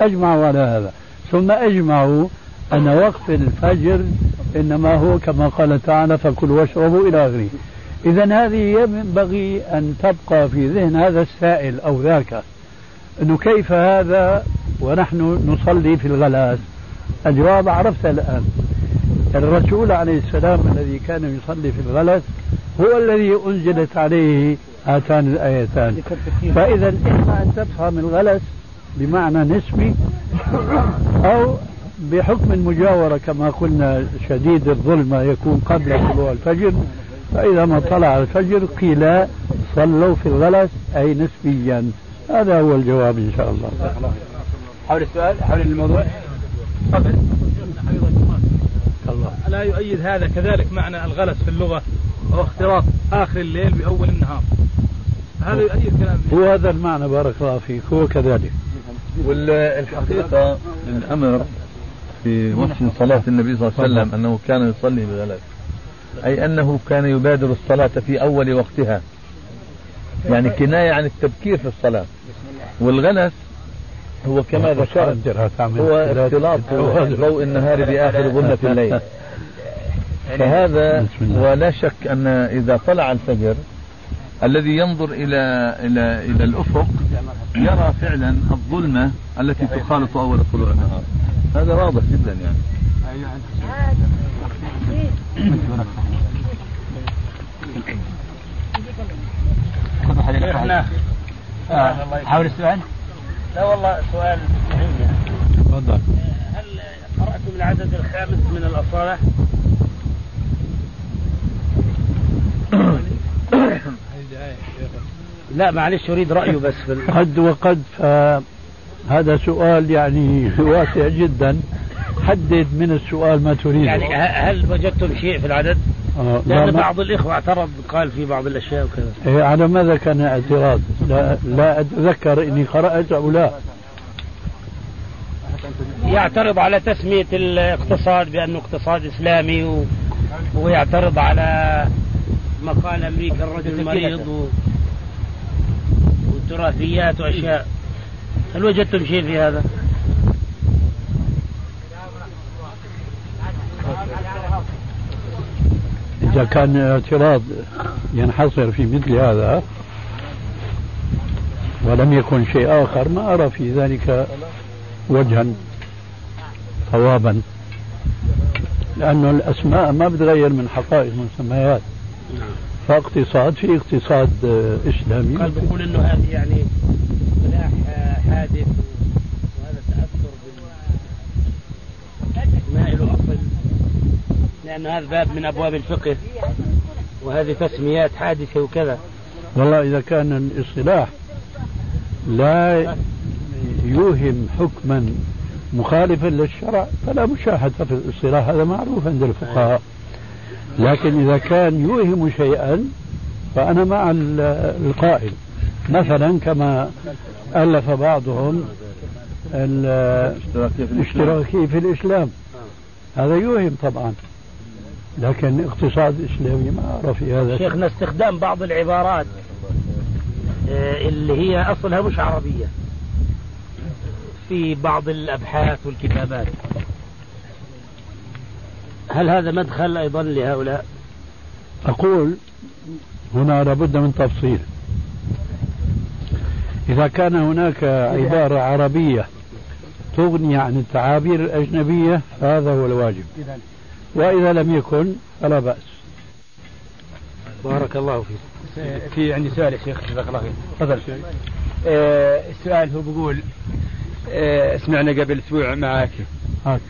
أجمعوا على هذا. ثم أجمعوا أن وقف الفجر إنما هو كما قال تعالى فكلوا واشربوا إلى آخره. إذا هذه ينبغي أن تبقى في ذهن هذا السائل أو ذاك. أنه كيف هذا ونحن نصلي في الغلاس؟ الجواب عرفت الآن. الرسول عليه السلام الذي كان يصلي في الغلس هو الذي أنزلت عليه هاتان الآيتان. فإذا إما أن تفهم الغلس بمعنى نسبي أو بحكم المجاورة كما قلنا شديد الظلمة يكون قبل طلوع الفجر فإذا ما طلع الفجر قيل صلوا في الغلس أي نسبيا. هذا هو الجواب إن شاء الله. حول السؤال حول الموضوع. قبل ألا يؤيد هذا كذلك معنى الغلس في اللغة هو اختلاط آخر الليل بأول النهار. هذا يؤيد كلام هو هذا المعنى بارك الله فيك هو كذلك. والحقيقة الأمر في وصف صلاة النبي صلى الله عليه وسلم أنه كان يصلي بغلس أي أنه كان يبادر الصلاة في أول وقتها. يعني كناية عن التبكير في الصلاة. والغلس هو كما ذكرت هو اختلاط. ضوء النهار بآخر ظلمة الليل. فهذا ولا شك أن إذا طلع الفجر الذي ينظر إلى إلى إلى الأفق يرى فعلا الظلمة التي تخالط أول طلوع النهار هذا واضح جدا يعني. حول السؤال. لا والله سؤال مهم يعني. تفضل. هل قرأتم العدد الخامس من الأصالة؟ لا معلش أريد رأيه بس بال... قد وقد فهذا سؤال يعني واسع جدا. حدد من السؤال ما تريده. يعني هل وجدتم شيء في العدد؟ آه، لا لأن بعض الإخوة اعترض قال في بعض الأشياء وكذا. إيه، على ماذا كان اعتراض؟ لا, لا أتذكر إني قرأت أو لا. يعترض على تسمية الاقتصاد بأنه اقتصاد إسلامي و... ويعترض على مقال أمريكا الرجل المريض و... والتراثيات وأشياء. هل وجدتم شيء في هذا؟ إذا كان اعتراض ينحصر في مثل هذا ولم يكن شيء آخر ما أرى في ذلك وجها صوابا لأنه الأسماء ما بتغير من حقائق المسميات فاقتصاد في اقتصاد آه، إسلامي. قال بيقول إنه هذه يعني سلاح آه، حادث وهذا تأثر بالاسماء له اصل لأن هذا باب من أبواب الفقه وهذه تسميات حادثة وكذا. والله إذا كان الاصطلاح لا يوهم حكما مخالفا للشرع فلا مشاهدة في الاصطلاح هذا معروف عند الفقهاء. لكن إذا كان يوهم شيئا فأنا مع ال- القائل. مثلا كما ألف بعضهم ال- الاشتراكي في الإسلام. هذا يوهم طبعا. لكن اقتصاد إسلامي ما في هذا. شيخنا استخدام بعض العبارات آه، اللي هي أصلها مش عربية. في بعض الأبحاث والكتابات. هل هذا مدخل أيضا لهؤلاء؟ أقول هنا لابد من تفصيل. إذا كان هناك عبارة عربية تغني عن التعابير الأجنبية فهذا هو الواجب. وإذا لم يكن فلا بأس. بارك الله فيك. في عندي سؤال يا شيخ جزاك الله خير. تفضل. آه السؤال هو بيقول آه سمعنا قبل أسبوع معك. هاك.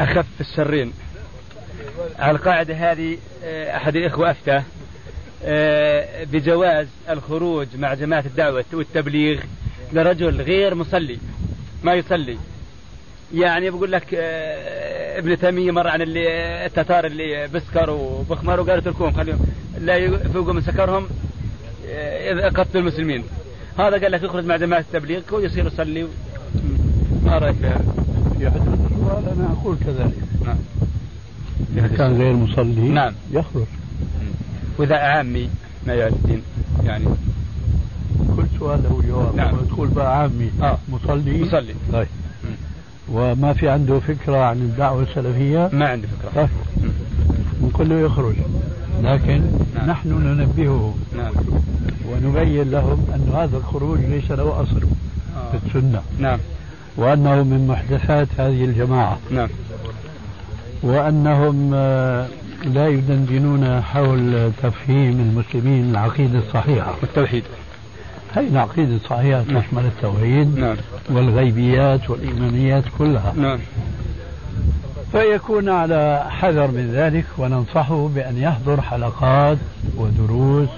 أخف الشرين على القاعدة هذه آه أحد الإخوة أفتى آه بجواز الخروج مع جماعة الدعوة والتبليغ لرجل غير مصلي ما يصلي يعني بقول لك آه، ابن تيمية مر عن اللي التتار اللي بسكروا وبخمروا قالوا اتركوهم خليهم لا يفوقوا من سكرهم قتلوا المسلمين هذا قال لك يخرج مع جماعة التبليغ ويصير يصلي. ما رأيك في هذا؟ السؤال أنا أقول كذلك نعم إذا كان غير مصلي نعم. يخرج. وإذا عامي ما يعرف الدين يعني. كل سؤال له جواب. نعم. تقول بقى عامي آه. مصلي؟ مصلي. طيب. وما في عنده فكرة عن الدعوة السلفية؟ ما عندي فكرة. طيب. نقول له يخرج. لكن نعم. نحن ننبهه نعم. ونبين لهم أن هذا الخروج ليس له أصل آه. في السنة. نعم. وأنه من محدثات هذه الجماعة. نعم. وأنهم آه، لا يدندنون حول تفهيم المسلمين العقيدة الصحيحة. والتوحيد. هي العقيدة الصحيحة نعم. تشمل التوحيد نعم. والغيبيات والإيمانيات كلها. نعم. فيكون على حذر من ذلك وننصحه بأن يحضر حلقات ودروس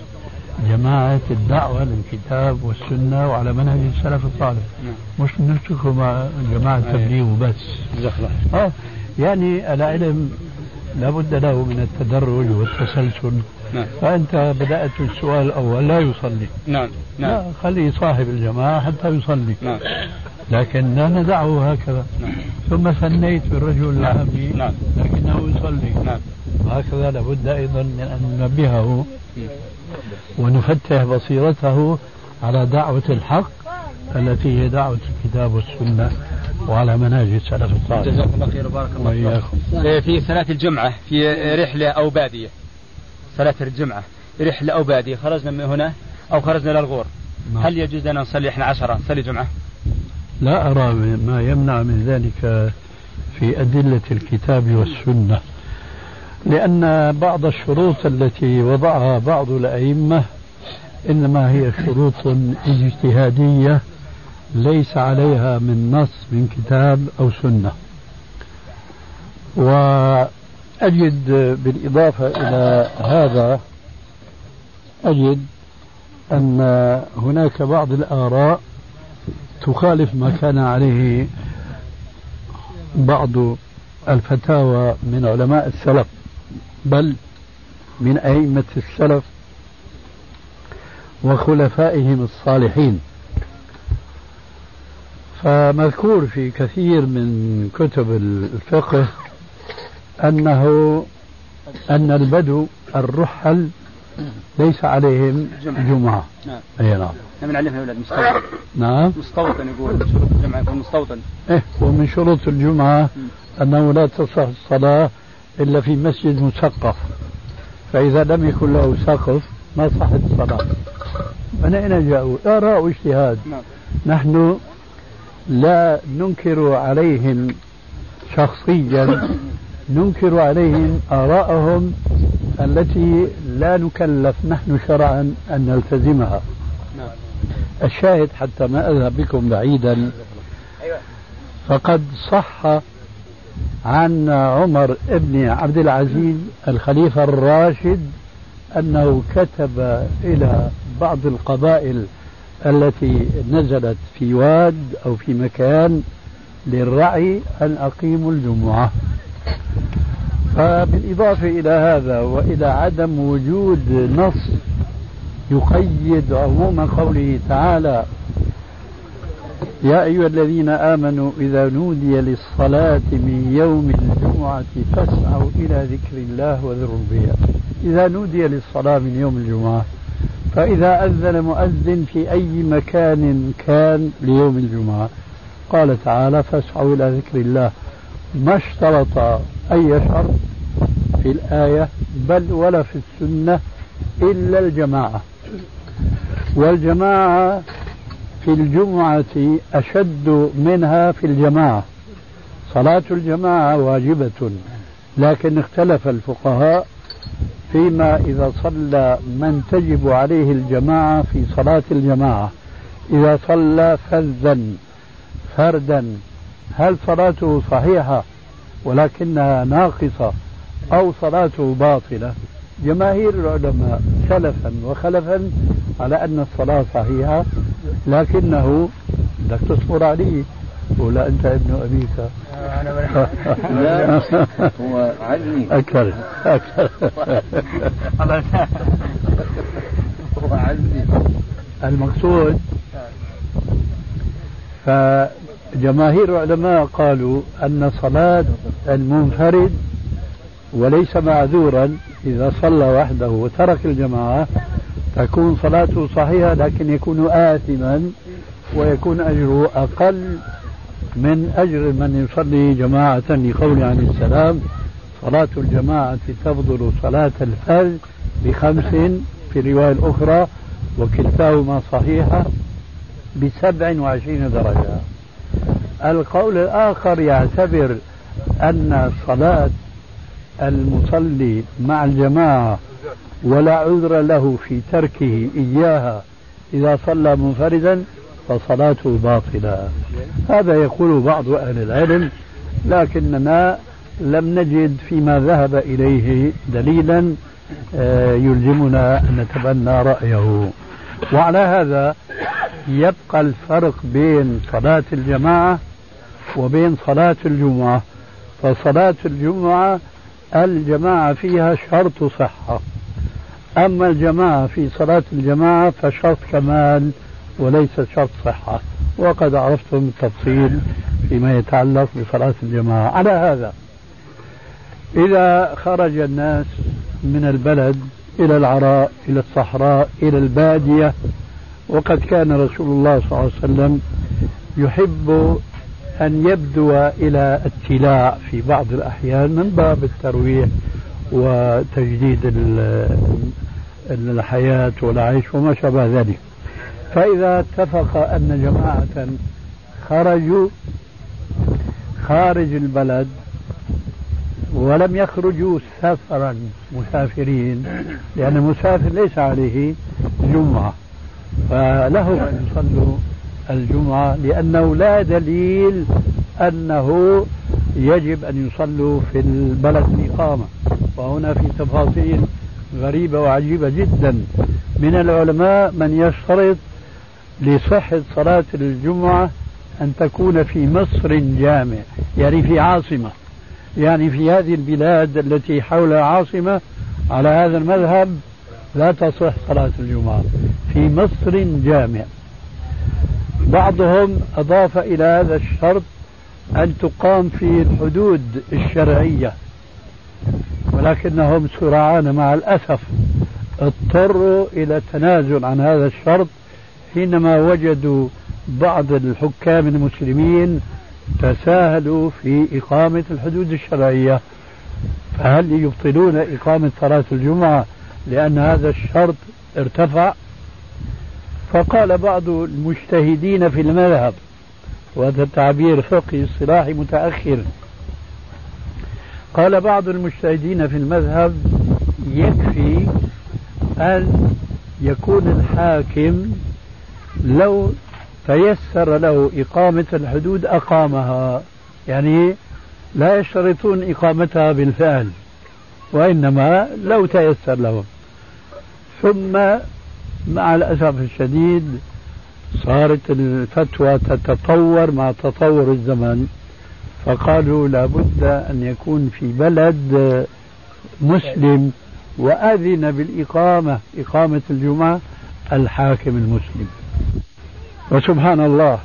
جماعة الدعوة للكتاب والسنة وعلى منهج السلف الصالح. نعم. مش نمسكه مع جماعة. تبليغ وبس. جزاك الله آه. يعني العلم لابد له من التدرج والتسلسل. نعم. فأنت بدأت السؤال الأول لا يصلي. نعم نعم. لا خليه صاحب الجماعة حتى يصلي. نعم. لكن لا ندعه هكذا. نعم. ثم ثنيت بالرجل العامي نعم. لكنه يصلي. نعم. وهكذا لابد أيضا من أن ننبهه ونفتح بصيرته على دعوة الحق التي هي دعوة الكتاب والسنة. وعلى منهج السلف الصالح جزاك الله خير وبارك الله فيك. وإياكم. إيه، في صلاة الجمعة في رحلة أو بادية. صلاة الجمعة رحلة أو بادية. خرجنا من هنا أو خرجنا للغور نعم. هل يجوز لنا نصلي إحنا عشرة؟ نصلي جمعة؟ لا أرى ما يمنع من ذلك في أدلة الكتاب والسنة. لأن بعض الشروط التي وضعها بعض الأئمة إنما هي شروط اجتهادية ليس عليها من نص من كتاب أو سنة. وأجد بالإضافة إلى هذا أجد أن هناك بعض الآراء تخالف ما كان عليه بعض الفتاوى من علماء السلف بل من أئمة السلف وخلفائهم الصالحين. فمذكور في كثير من كتب الفقه أنه أن البدو الرحل ليس عليهم جمعة. نعم. أي نعم. من علمها أولاد مستوطن. نعم. مستوطن يقول شروط الجمعة يكون مستوطن. إيه ومن شروط الجمعة أنه لا تصح الصلاة إلا في مسجد مسقف فإذا لم يكن له سقف ما صحت الصلاة. من أين جاءوا؟ آراء واجتهاد. نعم. نحن لا ننكر عليهم شخصيا ننكر عليهم آراءهم التي لا نكلف نحن شرعا أن نلتزمها. الشاهد حتى ما أذهب بكم بعيدا. فقد صح عن عمر بن عبد العزيز الخليفة الراشد أنه كتب إلى بعض القبائل التي نزلت في واد أو في مكان للرعي أن أقيموا الجمعة. فبالإضافة إلى هذا وإلى عدم وجود نص يقيد عموم قوله تعالى يا أيها الذين آمنوا إذا نودي للصلاة من يوم الجمعة فاسعوا إلى ذكر الله وذروا البيع إذا نودي للصلاة من يوم الجمعة فإذا أذن مؤذن في أي مكان كان ليوم الجمعة. قال تعالى فاسعوا إلى ذكر الله ما اشترط أي شرط في الآية بل ولا في السنة إلا الجماعة. والجماعة في الجمعة أشد منها في الجماعة. صلاة الجماعة واجبة لكن اختلف الفقهاء فيما إذا صلى من تجب عليه الجماعة في صلاة الجماعة. إذا صلى فذا فردا. هل صلاته صحيحة ولكنها ناقصة أو صلاته باطلة؟ جماهير العلماء سلفا وخلفا على أن الصلاة صحيحة لكنه بدك تصبر عليه ولا أنت ابن أبيك. لا هو عزمي أكثر. أكثر. هو عزمي المقصود فجماهير العلماء قالوا أن صلاة المنفرد وليس معذورا إذا صلى وحده وترك الجماعة. تكون صلاته صحيحة لكن يكون آثما ويكون أجره أقل. من أجر من يصلي جماعة لقول عليه السلام صلاة الجماعة تفضل صلاة الفرد بخمس في الرواية الأخرى وكلتاهما صحيحة بسبع وعشرين درجة. القول الآخر يعتبر أن صلاة المصلي مع الجماعة ولا عذر له في تركه إياها إذا صلى منفردا فصلاته باطلة. هذا يقول بعض أهل العلم لكننا لم نجد فيما ذهب إليه دليلا آه، يلزمنا أن نتبنى رأيه. وعلى هذا يبقى الفرق بين صلاة الجماعة وبين صلاة الجمعة. فصلاة الجمعة الجماعة فيها شرط صحة. أما الجماعة في صلاة الجماعة فشرط كمال وليس شرط صحة. وقد عرفتم التفصيل فيما يتعلق بصلاة الجماعة. على هذا إذا خرج الناس من البلد إلى العراء إلى الصحراء إلى البادية وقد كان رسول الله صلى الله عليه وسلم يحب أن يبدو إلى التلاع في بعض الأحيان من باب الترويح وتجديد الحياة والعيش وما شابه ذلك. فإذا اتفق أن جماعة خرجوا خارج البلد ولم يخرجوا سفرا مسافرين لأن المسافر ليس عليه جمعة فله أن يصلوا الجمعة لأنه لا دليل أنه يجب أن يصلوا في البلد الإقامة. وهنا في تفاصيل غريبة وعجيبة جدا. من العلماء من يشترط لصحة صلاة الجمعة أن تكون في مصر جامع يعني في عاصمة. يعني في هذه البلاد التي حولها عاصمة على هذا المذهب لا تصح صلاة الجمعة. في مصر جامع. بعضهم أضاف إلى هذا الشرط أن تقام في الحدود الشرعية ولكنهم سرعان مع الأسف اضطروا إلى التنازل عن هذا الشرط حينما وجدوا بعض الحكام المسلمين تساهلوا في إقامة الحدود الشرعية فهل يبطلون إقامة صلاة الجمعة لأن هذا الشرط ارتفع؟ فقال بعض المجتهدين في المذهب وهذا التعبير فقهي اصطلاحي متأخر قال بعض المجتهدين في المذهب يكفي أن يكون الحاكم لو تيسر له إقامة الحدود أقامها. يعني لا يشترطون إقامتها بالفعل وإنما لو تيسر لهم. ثم مع الأسف الشديد صارت الفتوى تتطور مع تطور الزمن فقالوا لابد أن يكون في بلد مسلم وأذن بالإقامة إقامة الجمعة الحاكم المسلم. وسبحان الله.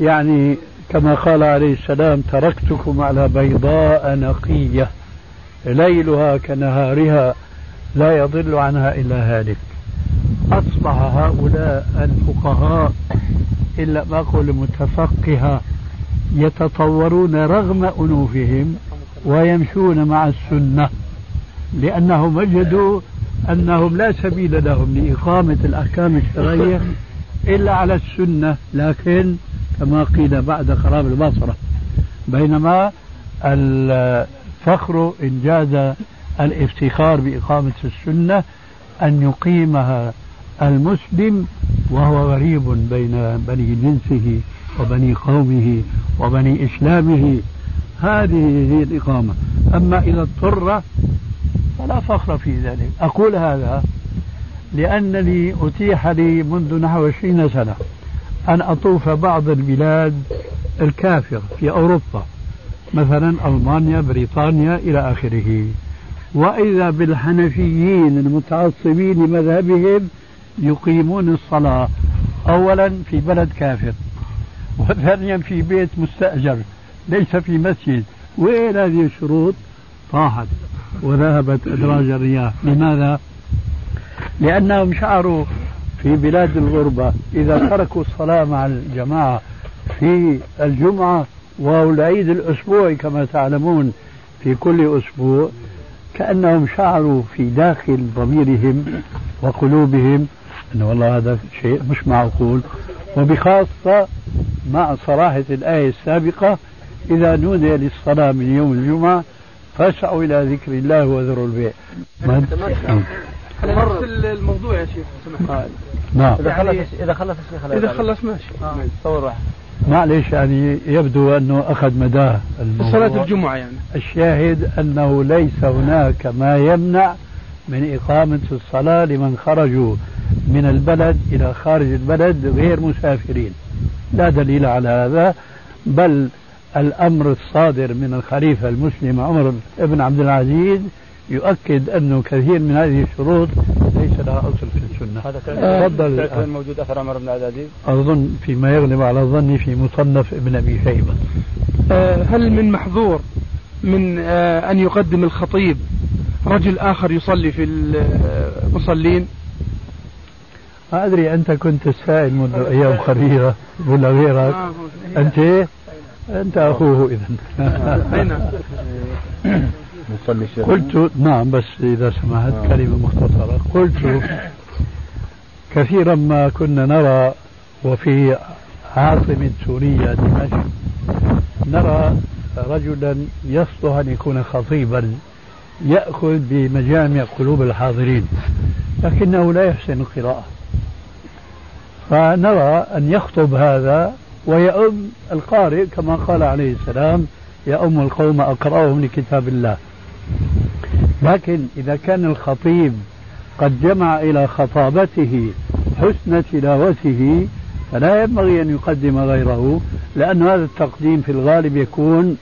يعني كما قال عليه السلام تركتكم على بيضاء نقية ليلها كنهارها لا يضل عنها إلا هالك. أصبح هؤلاء الفقهاء إلا ما أقول متفقهة يتطورون رغم أنوفهم ويمشون مع السنة لأنهم وجدوا أنهم لا سبيل لهم لإقامة الأحكام الشرعية إلا على السنة لكن كما قيل بعد خراب البصرة بينما الفخر إن جاز الافتخار بإقامة السنة أن يقيمها المسلم وهو غريب بين بني جنسه وبني قومه وبني إسلامه. هذه هي الإقامة. أما إذا اضطر فلا فخر في ذلك. أقول هذا لأنني أتيح لي منذ نحو عشرين سنة أن أطوف بعض البلاد الكافرة في أوروبا مثلا ألمانيا بريطانيا إلى آخره. وإذا بالحنفيين المتعصبين لمذهبهم يقيمون الصلاة أولا في بلد كافر وثانيا في بيت مستأجر ليس في مسجد. وين هذه الشروط طاحت وذهبت أدراج الرياح. لماذا؟ لأنهم شعروا في بلاد الغربة. إذا تركوا الصلاة مع الجماعة في الجمعة وهو العيد الأسبوعي كما تعلمون في كل أسبوع كأنهم شعروا في داخل ضميرهم وقلوبهم أن والله هذا شيء مش معقول. وبخاصة مع صراحة الآية السابقة إذا نودي للصلاة من يوم الجمعة فاسعوا إلى ذكر الله وذروا البيع. على نفس الموضوع يا شيخ. نعم. إذا خلص إذا خلص الشيخ إذا خلص ماشي. تصور واحد. معلش يعني يبدو أنه أخذ مداه صلاة الجمعة يعني. الشاهد أنه ليس هناك ما يمنع من إقامة الصلاة لمن خرجوا من البلد إلى خارج البلد غير مسافرين. لا دليل على هذا بل الأمر الصادر من الخليفة المسلم عمر بن عبد العزيز يؤكد أنه كثير من هذه الشروط ليس لها أصل في السنة. هذا تفضل. كان موجود أثر عمر بن العزيز أظن فيما يغلب على ظني في مصنف ابن أبي شيبة. آه، هل من محظور من آه، أن يقدم الخطيب رجل آخر يصلي في المصلين ما أدري أنت كنت السائل منذ أيام قليلة ولا غيرك. آه، أنت أنت أخوه إذا قلت نعم بس إذا سمحت كلمة مختصرة. قلت كثيرا ما كنا نرى وفي عاصمة سوريا دمشق نرى رجلا يصلح أن يكون خطيبا يأخذ بمجامع قلوب الحاضرين لكنه لا يحسن القراءة. فنرى أن يخطب هذا ويؤم القارئ كما قال عليه السلام يؤم القوم أقرأهم لكتاب الله. لكن إذا كان الخطيب قد جمع إلى خطابته حسن تلاوته فلا ينبغي أن يقدم غيره لأن هذا التقديم في الغالب يكون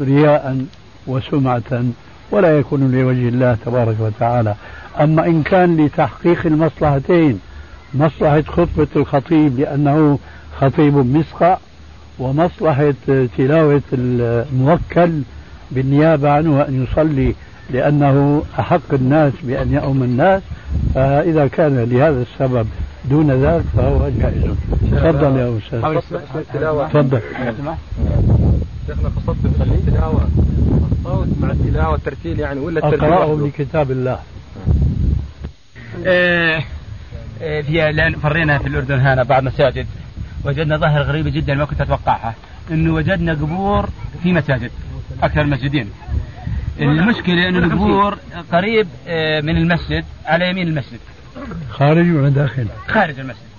رياء وسمعة ولا يكون لوجه الله تبارك وتعالى. أما إن كان لتحقيق المصلحتين مصلحة خطبة الخطيب لأنه خطيب مسقع ومصلحة تلاوة الموكل بالنيابة عنه أن يصلي لأنه أحق الناس بأن يؤم الناس فإذا كان لهذا السبب دون ذلك فهو جائز. تفضل يا أستاذ. تفضل. شيخنا قصدت التلاوة الصوت مع التلاوة الترتيل يعني ولا الترتيل أقرأه لكتاب الله. آه، آه، في لأن فرينا في الأردن هنا بعض مساجد. وجدنا ظاهرة غريبة جدا ما كنت أتوقعها. إنه وجدنا قبور في مساجد. أكثر المسجدين. المشكلة إنه القبور قريب آه، من المسجد على يمين المسجد. خارج ولا داخل؟ خارج المسجد.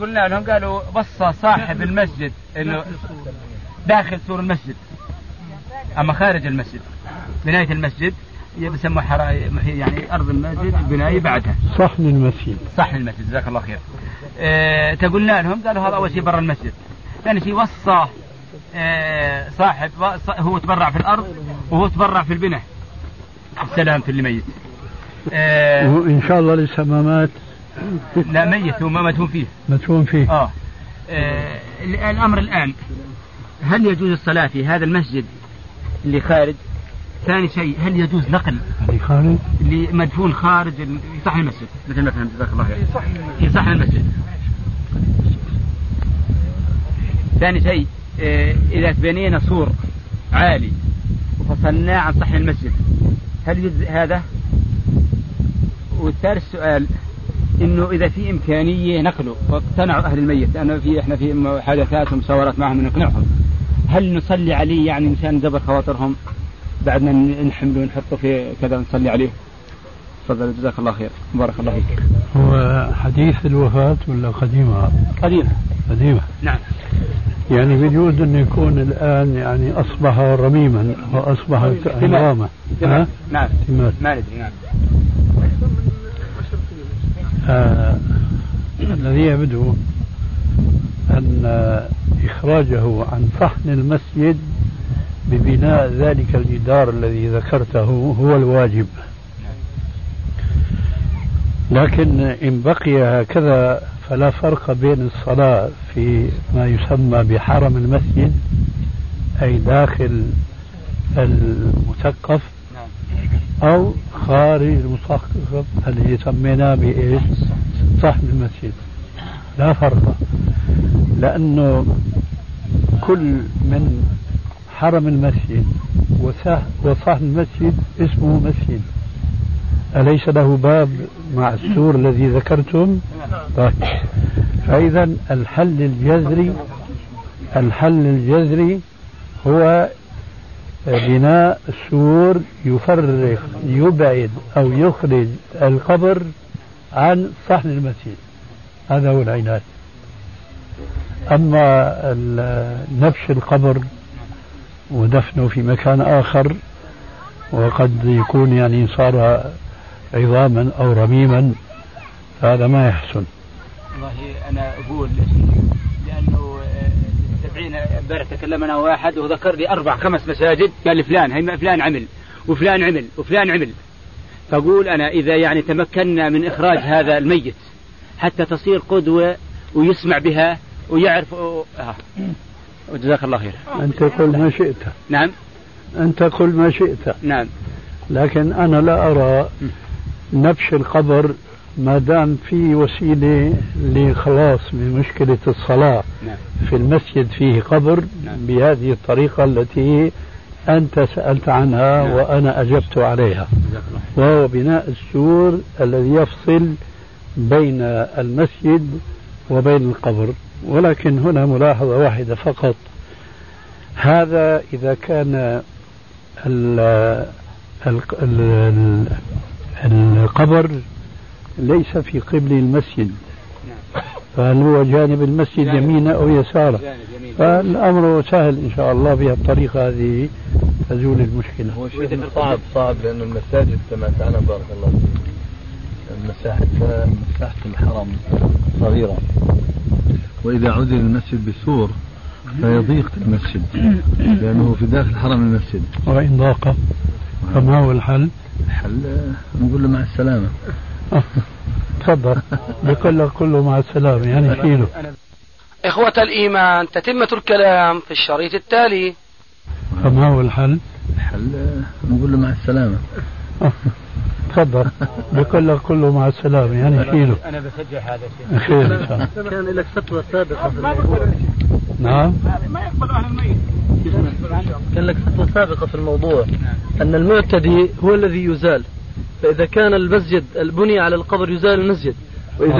قلنا لهم قالوا وصى صاحب المسجد إنه داخل سور المسجد. أما خارج المسجد. بناية المسجد حرا يعني أرض المسجد البنايه بعدها. صحن المسجد. صحن المسجد جزاك الله خير. آه تقولنا لهم قالوا هذا أول شيء برا المسجد. ثاني شيء وصى صاحب هو تبرع في الأرض وهو تبرع في البناء. السلام في اللي ميت. آه وان شاء الله لسه ما مات. لا ميت هو ما مدفون فيه. مدفون فيه. آه, آه الأمر الآن هل يجوز الصلاة في هذا المسجد اللي خارج ثاني شيء هل يجوز نقل اللي خارج اللي مدفون خارج صحن المسجد؟ مثل ما فهمت جزاك الله خير. في صحن المسجد. ثاني شيء آه، إذا بنينا سور عالي وفصلناه عن صحن المسجد هل يجزئ هذا؟ والثالث سؤال إنه إذا في إمكانية نقله واقتنعوا أهل الميت لأنه في إحنا في محادثات ومساورات معهم نقنعهم هل نصلي عليه يعني مشان نجبر خواطرهم؟ بعد ما نحمله ونحطه في كذا ونصلي عليه. تفضل جزاك الله خير. بارك الله فيك. هو حديث الوفاة ولا قديمة؟ قديمة. قديمة. نعم. يعني بجوز أن يكون الآن يعني أصبح رميما وأصبح عظاما نعم. نعم ما ندري نعم. آه الذي يبدو أن إخراجه عن صحن المسجد ببناء ذلك الجدار الذي ذكرته هو الواجب. لكن إن بقي هكذا فلا فرق بين الصلاة في ما يسمى بحرم المسجد أي داخل المثقف أو خارج المثقف الذي سميناه بإيش؟ صحن المسجد. لا فرق لأنه كل من حرم المسجد وصحن المسجد اسمه مسجد. أليس له باب مع السور الذي ذكرتم؟ طيب. فإذا الحل الجذري الحل الجذري هو بناء سور يفرق يبعد أو يخرج القبر عن صحن المسجد. هذا هو العناد. أما نبش القبر ودفنه في مكان آخر وقد يكون يعني صار عظاما أو رميما فهذا ما يحسن. والله أنا أقول لأنه تبعين امبارح تكلم أنا واحد وذكر لي أربع خمس مساجد قال لي فلان هي فلان عمل وفلان عمل وفلان عمل. فأقول أنا إذا يعني تمكنا من إخراج هذا الميت حتى تصير قدوة ويسمع بها ويعرف آه. وجزاك الله خير. أنت قل ما شئت. نعم. أنت قل ما شئت. نعم. لكن أنا لا أرى نبش القبر ما دام في وسيلة لخلاص من مشكلة الصلاة نعم. في المسجد فيه قبر نعم. بهذه الطريقة التي أنت سألت عنها نعم. وأنا أجبت عليها وهو بناء السور الذي يفصل بين المسجد وبين القبر ولكن هنا ملاحظة واحدة فقط هذا إذا كان ال ال ال القبر ليس في قبل المسجد فهل هو جانب المسجد يمينا أو يسارا فالأمر سهل إن شاء الله بهالطريقة هذه تزول المشكلة. هو صعب صعب لأن المساجد كما تعلم بارك الله فيك مساحة مساحة الحرم صغيرة. وإذا عزل المسجد بسور فيضيق المسجد لأنه في داخل حرم المسجد. وإن ضاق فما هو الحل؟ الحل نقول له مع السلامة. تفضل. بقول لك كله مع السلامة يعني شيله إخوة الإيمان تتمة الكلام في الشريط التالي. فما هو الحل؟ الحل نقول له مع السلامة. تفضل. بقول لك كله مع السلامة يعني شيله أنا بشجع هذا الشيء. خير إن شاء الله. كان لك فتوى سابقة. في الموضوع نعم. كان لك فتوى سابقة في الموضوع. أن المعتدي هو الذي يزال. فإذا كان المسجد البني على القبر يزال المسجد. وإذا